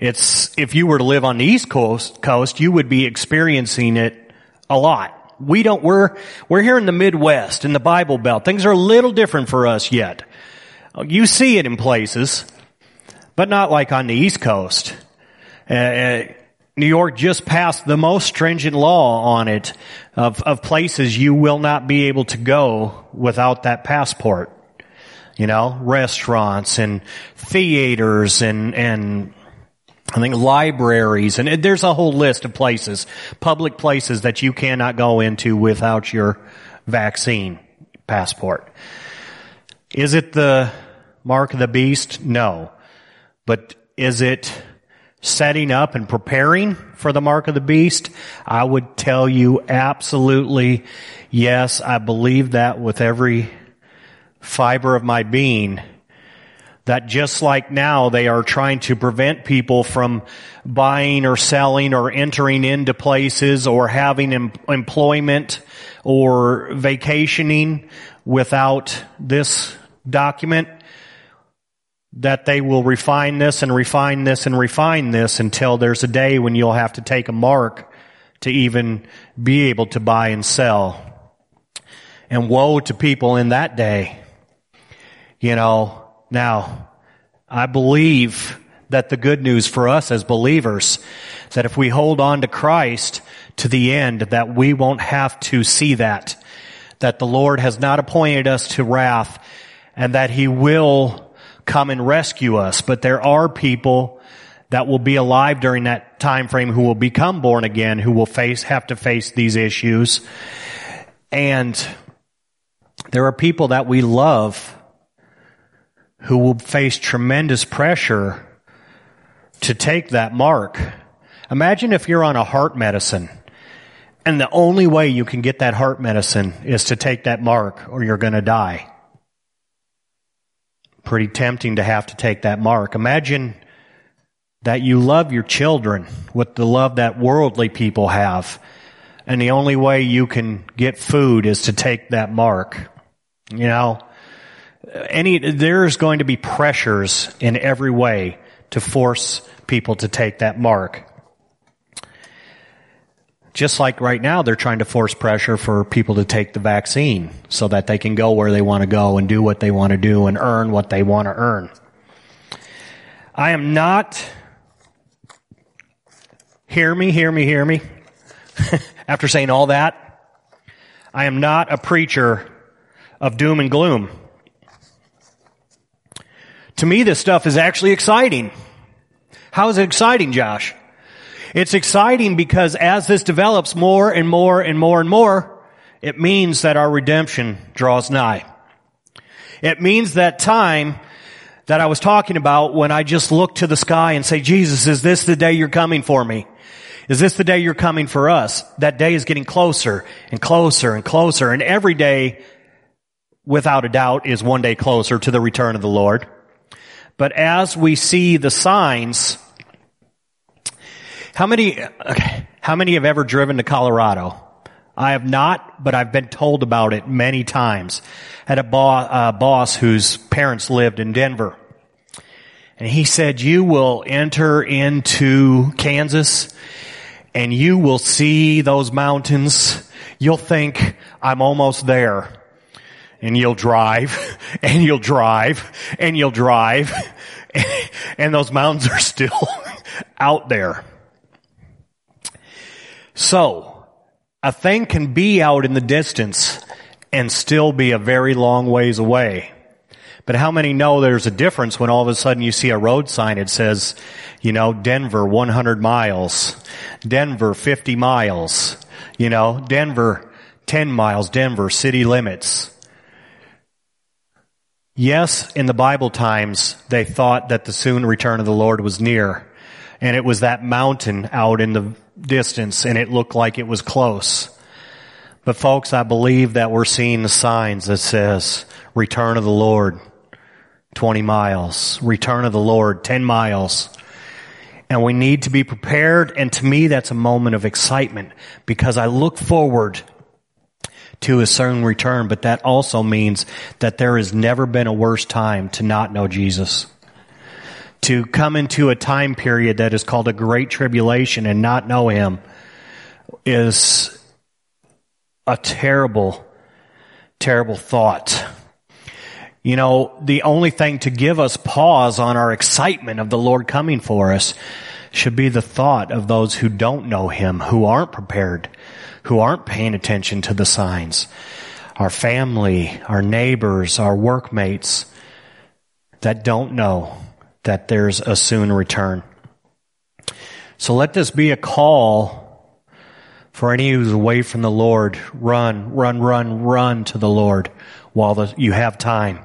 Speaker 1: It's, if you were to live on the East Coast, coast, you would be experiencing it a lot. We don't, we're, we're here in the Midwest, in the Bible Belt. Things are a little different for us yet. You see it in places, but not like on the East Coast. Uh, uh, New York just passed the most stringent law on it of, of places you will not be able to go without that passport. You know, restaurants and theaters and, and I think libraries, and there's a whole list of places, public places that you cannot go into without your vaccine passport. Is it the mark of the beast? No. But is it setting up and preparing for the mark of the beast? I would tell you absolutely yes. I believe that with every fiber of my being that just like now they are trying to prevent people from buying or selling or entering into places or having em- employment or vacationing without this document. that they will refine this and refine this and refine this until there's a day when you'll have to take a mark to even be able to buy and sell. And woe to people in that day. You know, now, I believe that the good news for us as believers, that if we hold on to Christ to the end, that we won't have to see that. That the Lord has not appointed us to wrath and that He will come and rescue us. But there are people that will be alive during that time frame who will become born again, who will face, have to face these issues. And there are people that we love who will face tremendous pressure to take that mark. Imagine if you're on a heart medicine and the only way you can get that heart medicine is to take that mark or you're going to die. Pretty tempting to have to take that mark. Imagine that you love your children with the love that worldly people have. And the only way you can get food is to take that mark. You know, any, there's going to be pressures in every way to force people to take that mark. Just like right now, they're trying to force pressure for people to take the vaccine so that they can go where they want to go and do what they want to do and earn what they want to earn. I am not, hear me, hear me, hear me. After saying all that, I am not a preacher of doom and gloom. To me, this stuff is actually exciting. How is it exciting, Josh? It's exciting because as this develops more and more and more and more, it means that our redemption draws nigh. It means that time that I was talking about when I just look to the sky and say, Jesus, is this the day you're coming for me? Is this the day you're coming for us? That day is getting closer and closer and closer. And every day, without a doubt, is one day closer to the return of the Lord. But as we see the signs, how many, okay, how many have ever driven to Colorado? I have not, but I've been told about it many times. I had a boss, uh, boss whose parents lived in Denver. And he said, you will enter into Kansas and you will see those mountains. You'll think, I'm almost there and you'll drive and you'll drive and you'll drive and those mountains are still out there. So, a thing can be out in the distance and still be a very long ways away. But how many know there's a difference when all of a sudden you see a road sign it says, you know, Denver 100 miles, Denver 50 miles, you know, Denver 10 miles, Denver city limits. Yes, in the Bible times, they thought that the soon return of the Lord was near. And it was that mountain out in the distance and it looked like it was close. But folks, I believe that we're seeing the signs that says return of the Lord, 20 miles, return of the Lord, 10 miles. And we need to be prepared. And to me, that's a moment of excitement because I look forward to a certain return, but that also means that there has never been a worse time to not know Jesus. To come into a time period that is called a great tribulation and not know Him is a terrible, terrible thought. You know, the only thing to give us pause on our excitement of the Lord coming for us should be the thought of those who don't know Him, who aren't prepared, who aren't paying attention to the signs. Our family, our neighbors, our workmates that don't know that there's a soon return. So let this be a call for any who's away from the Lord. Run, run, run, run to the Lord while the, you have time.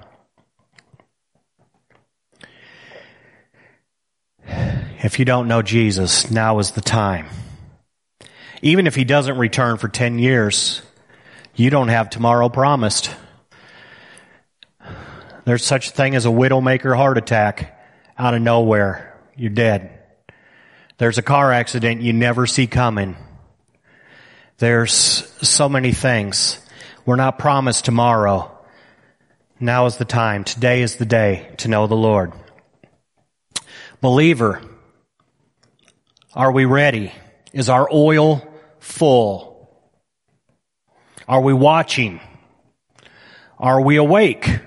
Speaker 1: If you don't know Jesus, now is the time. Even if he doesn't return for 10 years, you don't have tomorrow promised. There's such a thing as a widowmaker heart attack out of nowhere. You're dead. There's a car accident you never see coming. There's so many things. We're not promised tomorrow. Now is the time. Today is the day to know the Lord. Believer, are we ready? Is our oil full? Are we watching? Are we awake?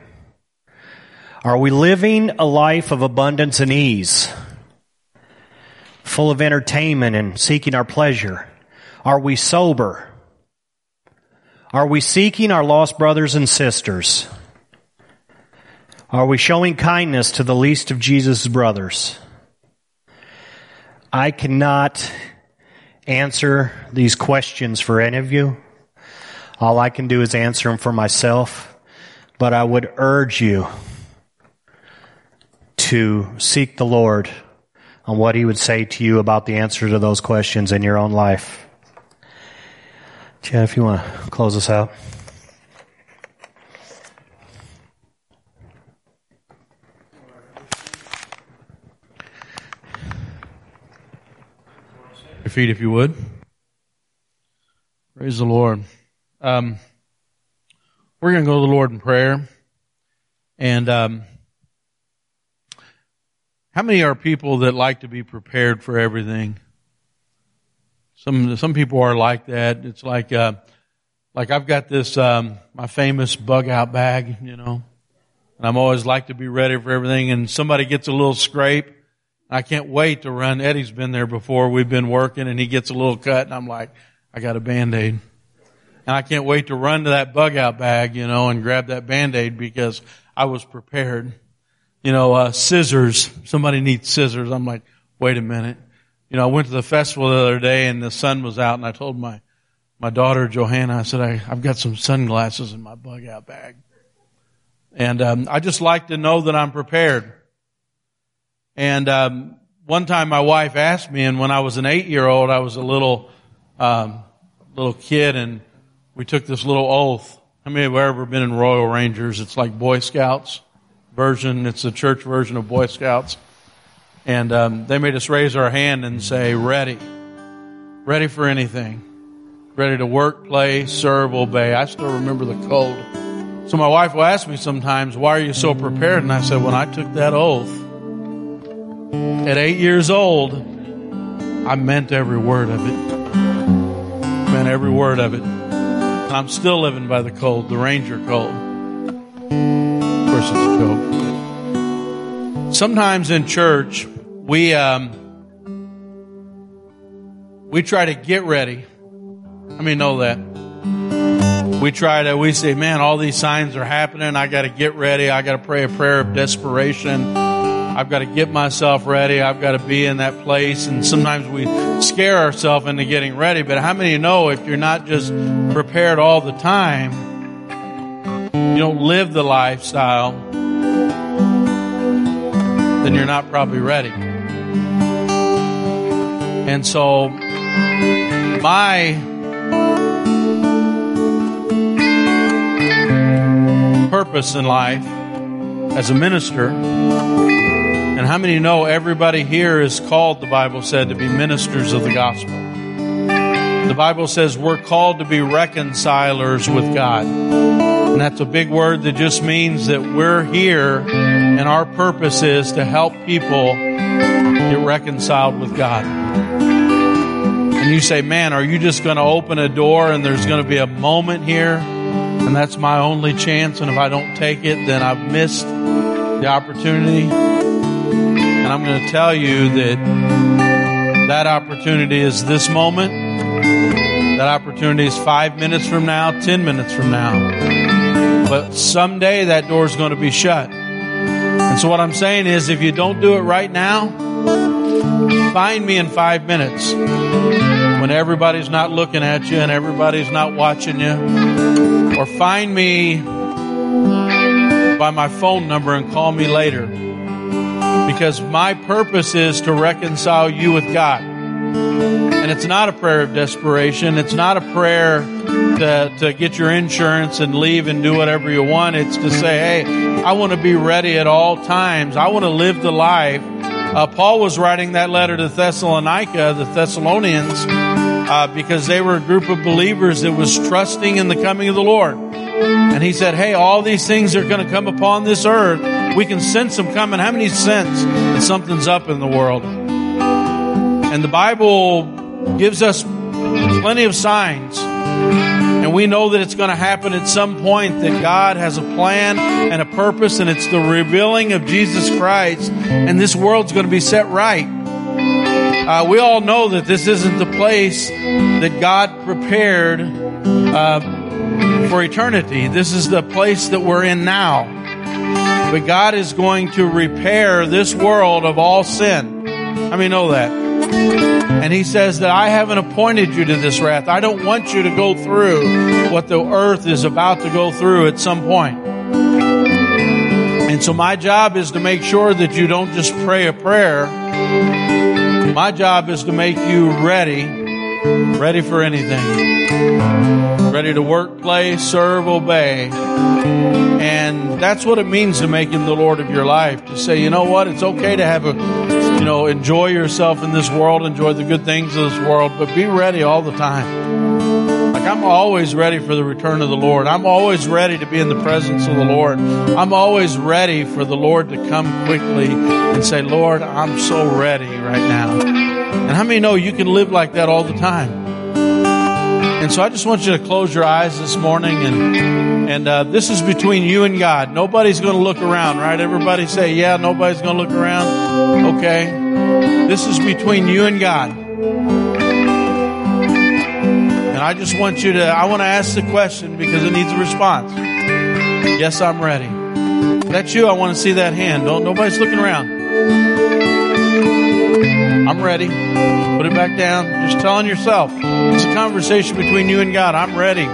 Speaker 1: Are we living a life of abundance and ease? Full of entertainment and seeking our pleasure? Are we sober? Are we seeking our lost brothers and sisters? Are we showing kindness to the least of Jesus' brothers? I cannot answer these questions for any of you. All I can do is answer them for myself. But I would urge you to seek the Lord on what He would say to you about the answer to those questions in your own life. Chad, if you want to close us out.
Speaker 2: Your feet, if you would. Praise the Lord. Um, we're going to go to the Lord in prayer. And um, how many are people that like to be prepared for everything? Some some people are like that. It's like uh, like I've got this um, my famous bug out bag, you know, and I'm always like to be ready for everything. And somebody gets a little scrape, I can't wait to run. Eddie's been there before. We've been working and he gets a little cut and I'm like, I got a band-aid. And I can't wait to run to that bug out bag, you know, and grab that band-aid because I was prepared. You know, uh, scissors. Somebody needs scissors. I'm like, wait a minute. You know, I went to the festival the other day and the sun was out and I told my, my daughter Johanna, I said, I, I've got some sunglasses in my bug out bag. And, um, I just like to know that I'm prepared. And um, one time, my wife asked me, and when I was an eight-year-old, I was a little um, little kid, and we took this little oath. How many have ever been in Royal Rangers? It's like Boy Scouts version. It's the church version of Boy Scouts, and um, they made us raise our hand and say, "Ready, ready for anything." ready to work, play, serve, obey. I still remember the code. So my wife will ask me sometimes, why are you so prepared? And I said, when I took that oath, at eight years old, I meant every word of it. Meant every word of it. I'm still living by the cold, the Ranger cold. Of course, it's a joke. Sometimes in church, we um, we try to get ready. I mean, know that we try to we say, man, all these signs are happening. I got to get ready. I got to pray a prayer of desperation. I've got to get myself ready. I've got to be in that place. And sometimes we scare ourselves into getting ready. But how many know if you're not just prepared all the time, you don't live the lifestyle, then you're not probably ready. And so, my purpose in life as a minister how many know everybody here is called, the Bible said, to be ministers of the gospel? The Bible says we're called to be reconcilers with God. And that's a big word that just means that we're here and our purpose is to help people get reconciled with God. And you say, man, are you just going to open a door and there's going to be a moment here and that's my only chance and if I don't take it, then I've missed the opportunity? I'm going to tell you that that opportunity is this moment. That opportunity is five minutes from now, ten minutes from now. But someday that door is going to be shut. And so what I'm saying is if you don't do it right now, find me in five minutes when everybody's not looking at you and everybody's not watching you. Or find me by my phone number and call me later because my purpose is to reconcile you with God. And it's not a prayer of desperation. It's not a prayer to, to get your insurance and leave and do whatever you want. It's to say, hey, I want to be ready at all times. I want to live the life. Uh, Paul was writing that letter to Thessalonica, the Thessalonians, uh, because they were a group of believers that was trusting in the coming of the Lord. And he said, Hey, all these things are going to come upon this earth. We can sense them coming. How many sense that something's up in the world? And the Bible gives us plenty of signs. And we know that it's going to happen at some point, that God has a plan and a purpose, and it's the revealing of Jesus Christ, and this world's going to be set right. Uh, we all know that this isn't the place that God prepared uh, for eternity. This is the place that we're in now. But God is going to repair this world of all sin. How many know that? And he says that I haven't appointed you to this wrath. I don't want you to go through what the earth is about to go through at some point. And so my job is to make sure that you don't just pray a prayer. My job is to make you ready, ready for anything. Ready to work, play, serve, obey. And that's what it means to make him the Lord of your life. To say, you know what, it's okay to have a, you know, enjoy yourself in this world, enjoy the good things of this world, but be ready all the time. Like I'm always ready for the return of the Lord. I'm always ready to be in the presence of the Lord. I'm always ready for the Lord to come quickly and say, Lord, I'm so ready right now. And how many know you can live like that all the time? And so I just want you to close your eyes this morning and and uh, this is between you and God. Nobody's going to look around, right? Everybody say, yeah, nobody's going to look around. Okay. This is between you and God. And I just want you to, I want to ask the question because it needs a response. Yes, I'm ready. That's you, I want to see that hand. Don't, nobody's looking around. I'm ready. Put it back down. Just telling yourself. It's a conversation between you and God. I'm ready.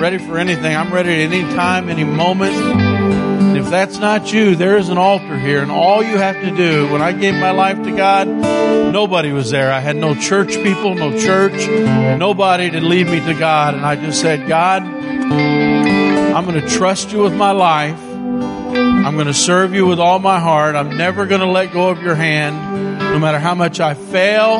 Speaker 2: Ready for anything. I'm ready at any time, any moment. And if that's not you, there is an altar here. And all you have to do, when I gave my life to God, nobody was there. I had no church people, no church, nobody to lead me to God. And I just said, God, I'm going to trust you with my life. I'm going to serve you with all my heart. I'm never going to let go of your hand, no matter how much I fail.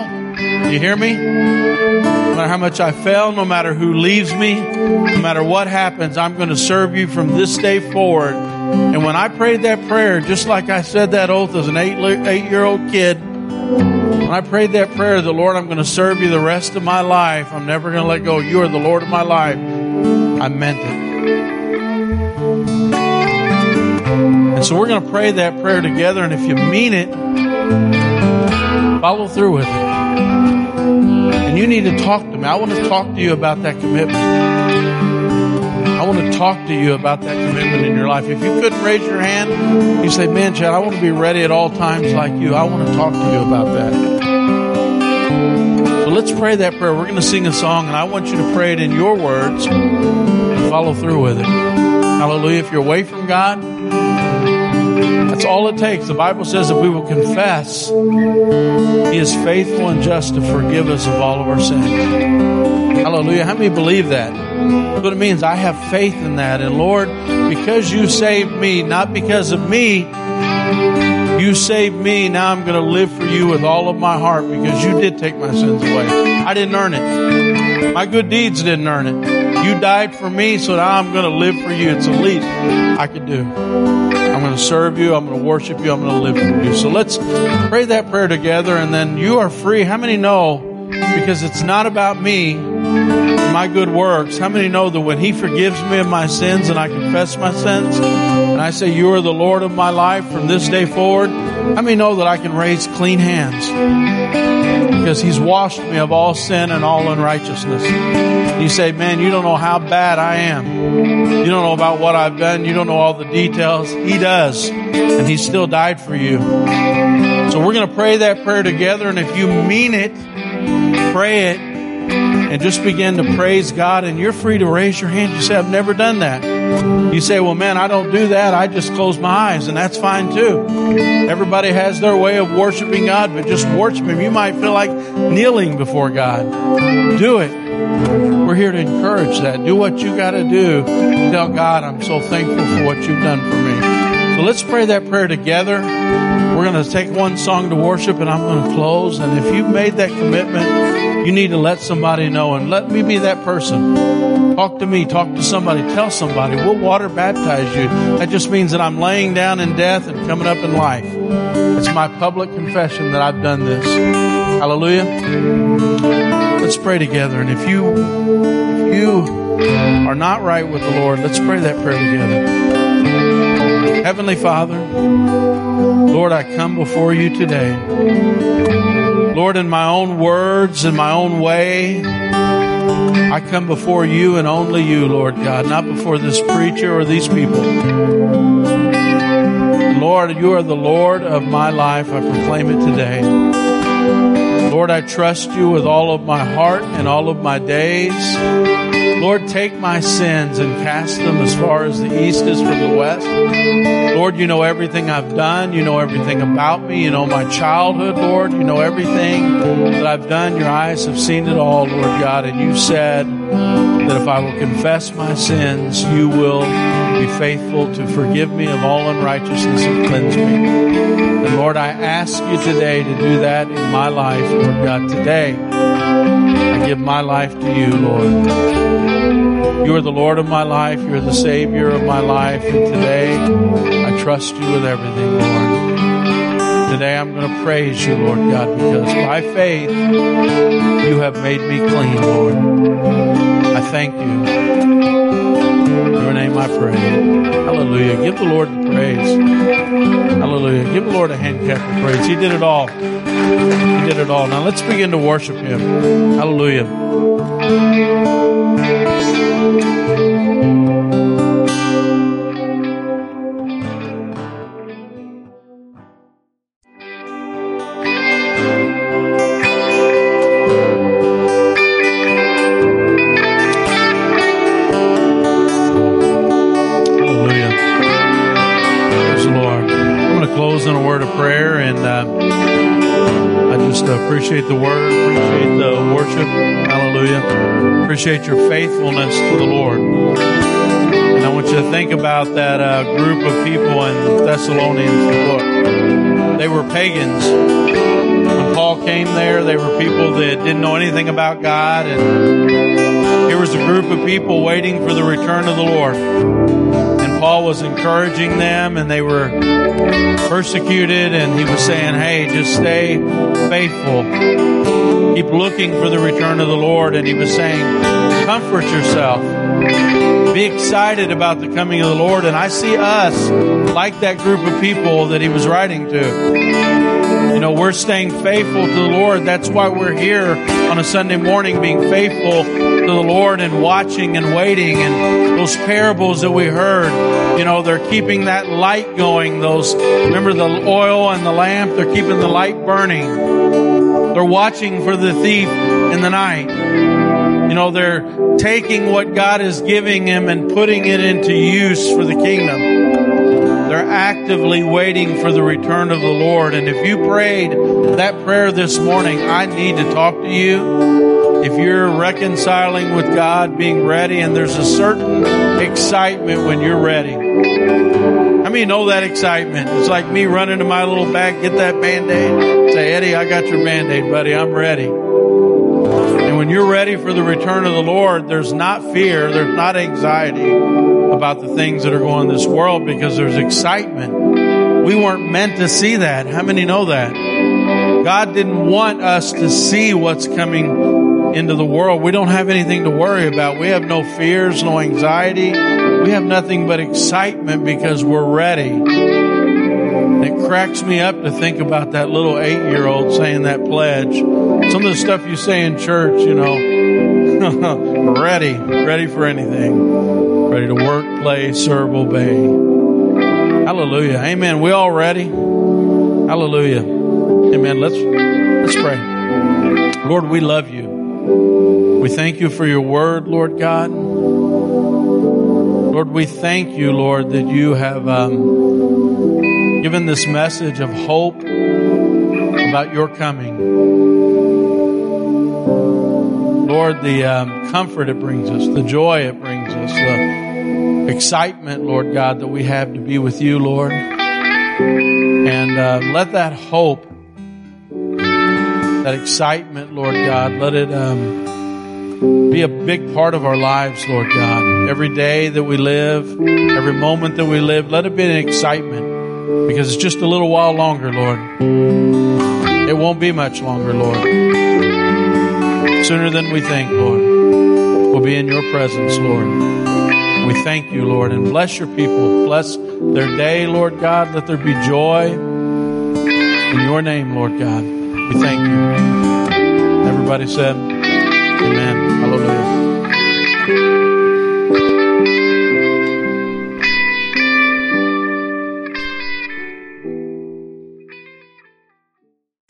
Speaker 2: You hear me? No matter how much I fail, no matter who leaves me, no matter what happens, I'm going to serve you from this day forward. And when I prayed that prayer, just like I said that oath as an eight, eight year old kid, when I prayed that prayer, the Lord, I'm going to serve you the rest of my life. I'm never going to let go. You are the Lord of my life. I meant it. And so we're going to pray that prayer together. And if you mean it, follow through with it. And you need to talk to me. I want to talk to you about that commitment. I want to talk to you about that commitment in your life. If you couldn't raise your hand, you say, Man, Chad, I want to be ready at all times like you. I want to talk to you about that. So let's pray that prayer. We're going to sing a song, and I want you to pray it in your words and follow through with it. Hallelujah. If you're away from God, that's all it takes. The Bible says that we will confess, He is faithful and just to forgive us of all of our sins. Hallelujah. How many believe that? That's what it means. I have faith in that. And Lord, because you saved me, not because of me, you saved me. Now I'm going to live for you with all of my heart because you did take my sins away. I didn't earn it. My good deeds didn't earn it. You died for me, so now I'm going to live for you. It's the least I could do. I'm going to serve you. I'm going to worship you. I'm going to live for you. So let's pray that prayer together, and then you are free. How many know? Because it's not about me my good works. How many know that when He forgives me of my sins and I confess my sins and I say, You are the Lord of my life from this day forward, how many know that I can raise clean hands? Because He's washed me of all sin and all unrighteousness. You say, Man, you don't know how bad I am. You don't know about what I've done. You don't know all the details. He does. And He still died for you. So we're going to pray that prayer together. And if you mean it, pray it and just begin to praise God. And you're free to raise your hand. You say, I've never done that. You say, well, man, I don't do that. I just close my eyes, and that's fine too. Everybody has their way of worshiping God, but just worship Him. You might feel like kneeling before God. Do it. We're here to encourage that. Do what you got to do. Tell God, I'm so thankful for what you've done for me. So let's pray that prayer together. We're going to take one song to worship, and I'm going to close. And if you've made that commitment, You need to let somebody know and let me be that person. Talk to me, talk to somebody, tell somebody. We'll water baptize you. That just means that I'm laying down in death and coming up in life. It's my public confession that I've done this. Hallelujah. Let's pray together. And if you, if you are not right with the Lord, let's pray that prayer together. Heavenly Father, Lord, I come before you today. Lord, in my own words, in my own way, I come before you and only you, Lord God, not before this preacher or these people. Lord, you are the Lord of my life. I proclaim it today. Lord, I trust you with all of my heart and all of my days. Lord, take my sins and cast them as far as the east is from the west. Lord, you know everything I've done. You know everything about me. You know my childhood, Lord. You know everything that I've done. Your eyes have seen it all, Lord God. And you said that if I will confess my sins, you will be faithful to forgive me of all unrighteousness and cleanse me. And Lord, I ask you today to do that in my life, Lord God. Today, I give my life to you, Lord. You are the Lord of my life. You're the Savior of my life. And today, I trust you with everything, Lord. Today, I'm going to praise you, Lord God, because by faith, you have made me clean, Lord. I thank you. In your name I pray. Hallelujah. Give the Lord the praise. Hallelujah. Give the Lord a hand clap of praise. He did it all. He did it all. Now let's begin to worship Him. Hallelujah. Appreciate your faithfulness to the Lord. And I want you to think about that uh, group of people in Thessalonians, the book. They were pagans. When Paul came there, they were people that didn't know anything about God. And here was a group of people waiting for the return of the Lord. And Paul was encouraging them and they were persecuted and he was saying, Hey, just stay faithful. Keep looking for the return of the Lord. And he was saying, comfort yourself. Be excited about the coming of the Lord. And I see us like that group of people that he was writing to. You know, we're staying faithful to the Lord. That's why we're here on a Sunday morning being faithful to the Lord and watching and waiting and those parables that we heard. You know, they're keeping that light going. Those, remember the oil and the lamp? They're keeping the light burning. They're watching for the thief in the night. You know, they're taking what God is giving them and putting it into use for the kingdom. They're actively waiting for the return of the Lord. And if you prayed that prayer this morning, I need to talk to you. If you're reconciling with God, being ready, and there's a certain excitement when you're ready. How many know that excitement? It's like me running to my little bag, get that band-aid. Say, Eddie, I got your band-aid, buddy. I'm ready And when you're ready for the return of the Lord, there's not fear, there's not anxiety about the things that are going in this world because there's excitement. We weren't meant to see that. How many know that? God didn't want us to see what's coming into the world. We don't have anything to worry about. We have no fears, no anxiety. We have nothing but excitement because we're ready it cracks me up to think about that little eight year old saying that pledge. Some of the stuff you say in church, you know, ready, ready for anything, ready to work, play, serve, obey. Hallelujah. Amen. We all ready? Hallelujah. Amen. Let's, let's pray. Lord, we love you. We thank you for your word, Lord God. Lord, we thank you, Lord, that you have, um, given this message of hope about your coming. Lord, the um, comfort it brings us, the joy it brings us, the excitement, Lord God, that we have to be with you, Lord. And uh, let that hope, that excitement, Lord God. Let it um, be a big part of our lives, Lord God. Every day that we live, every moment that we live, let it be an excitement because it's just a little while longer, Lord. It won't be much longer, Lord. Sooner than we think, Lord. We'll be in your presence, Lord. We thank you, Lord, and bless your people. Bless their day, Lord God. Let there be joy in your name, Lord God. We thank you. Everybody said, Amen. Hallelujah.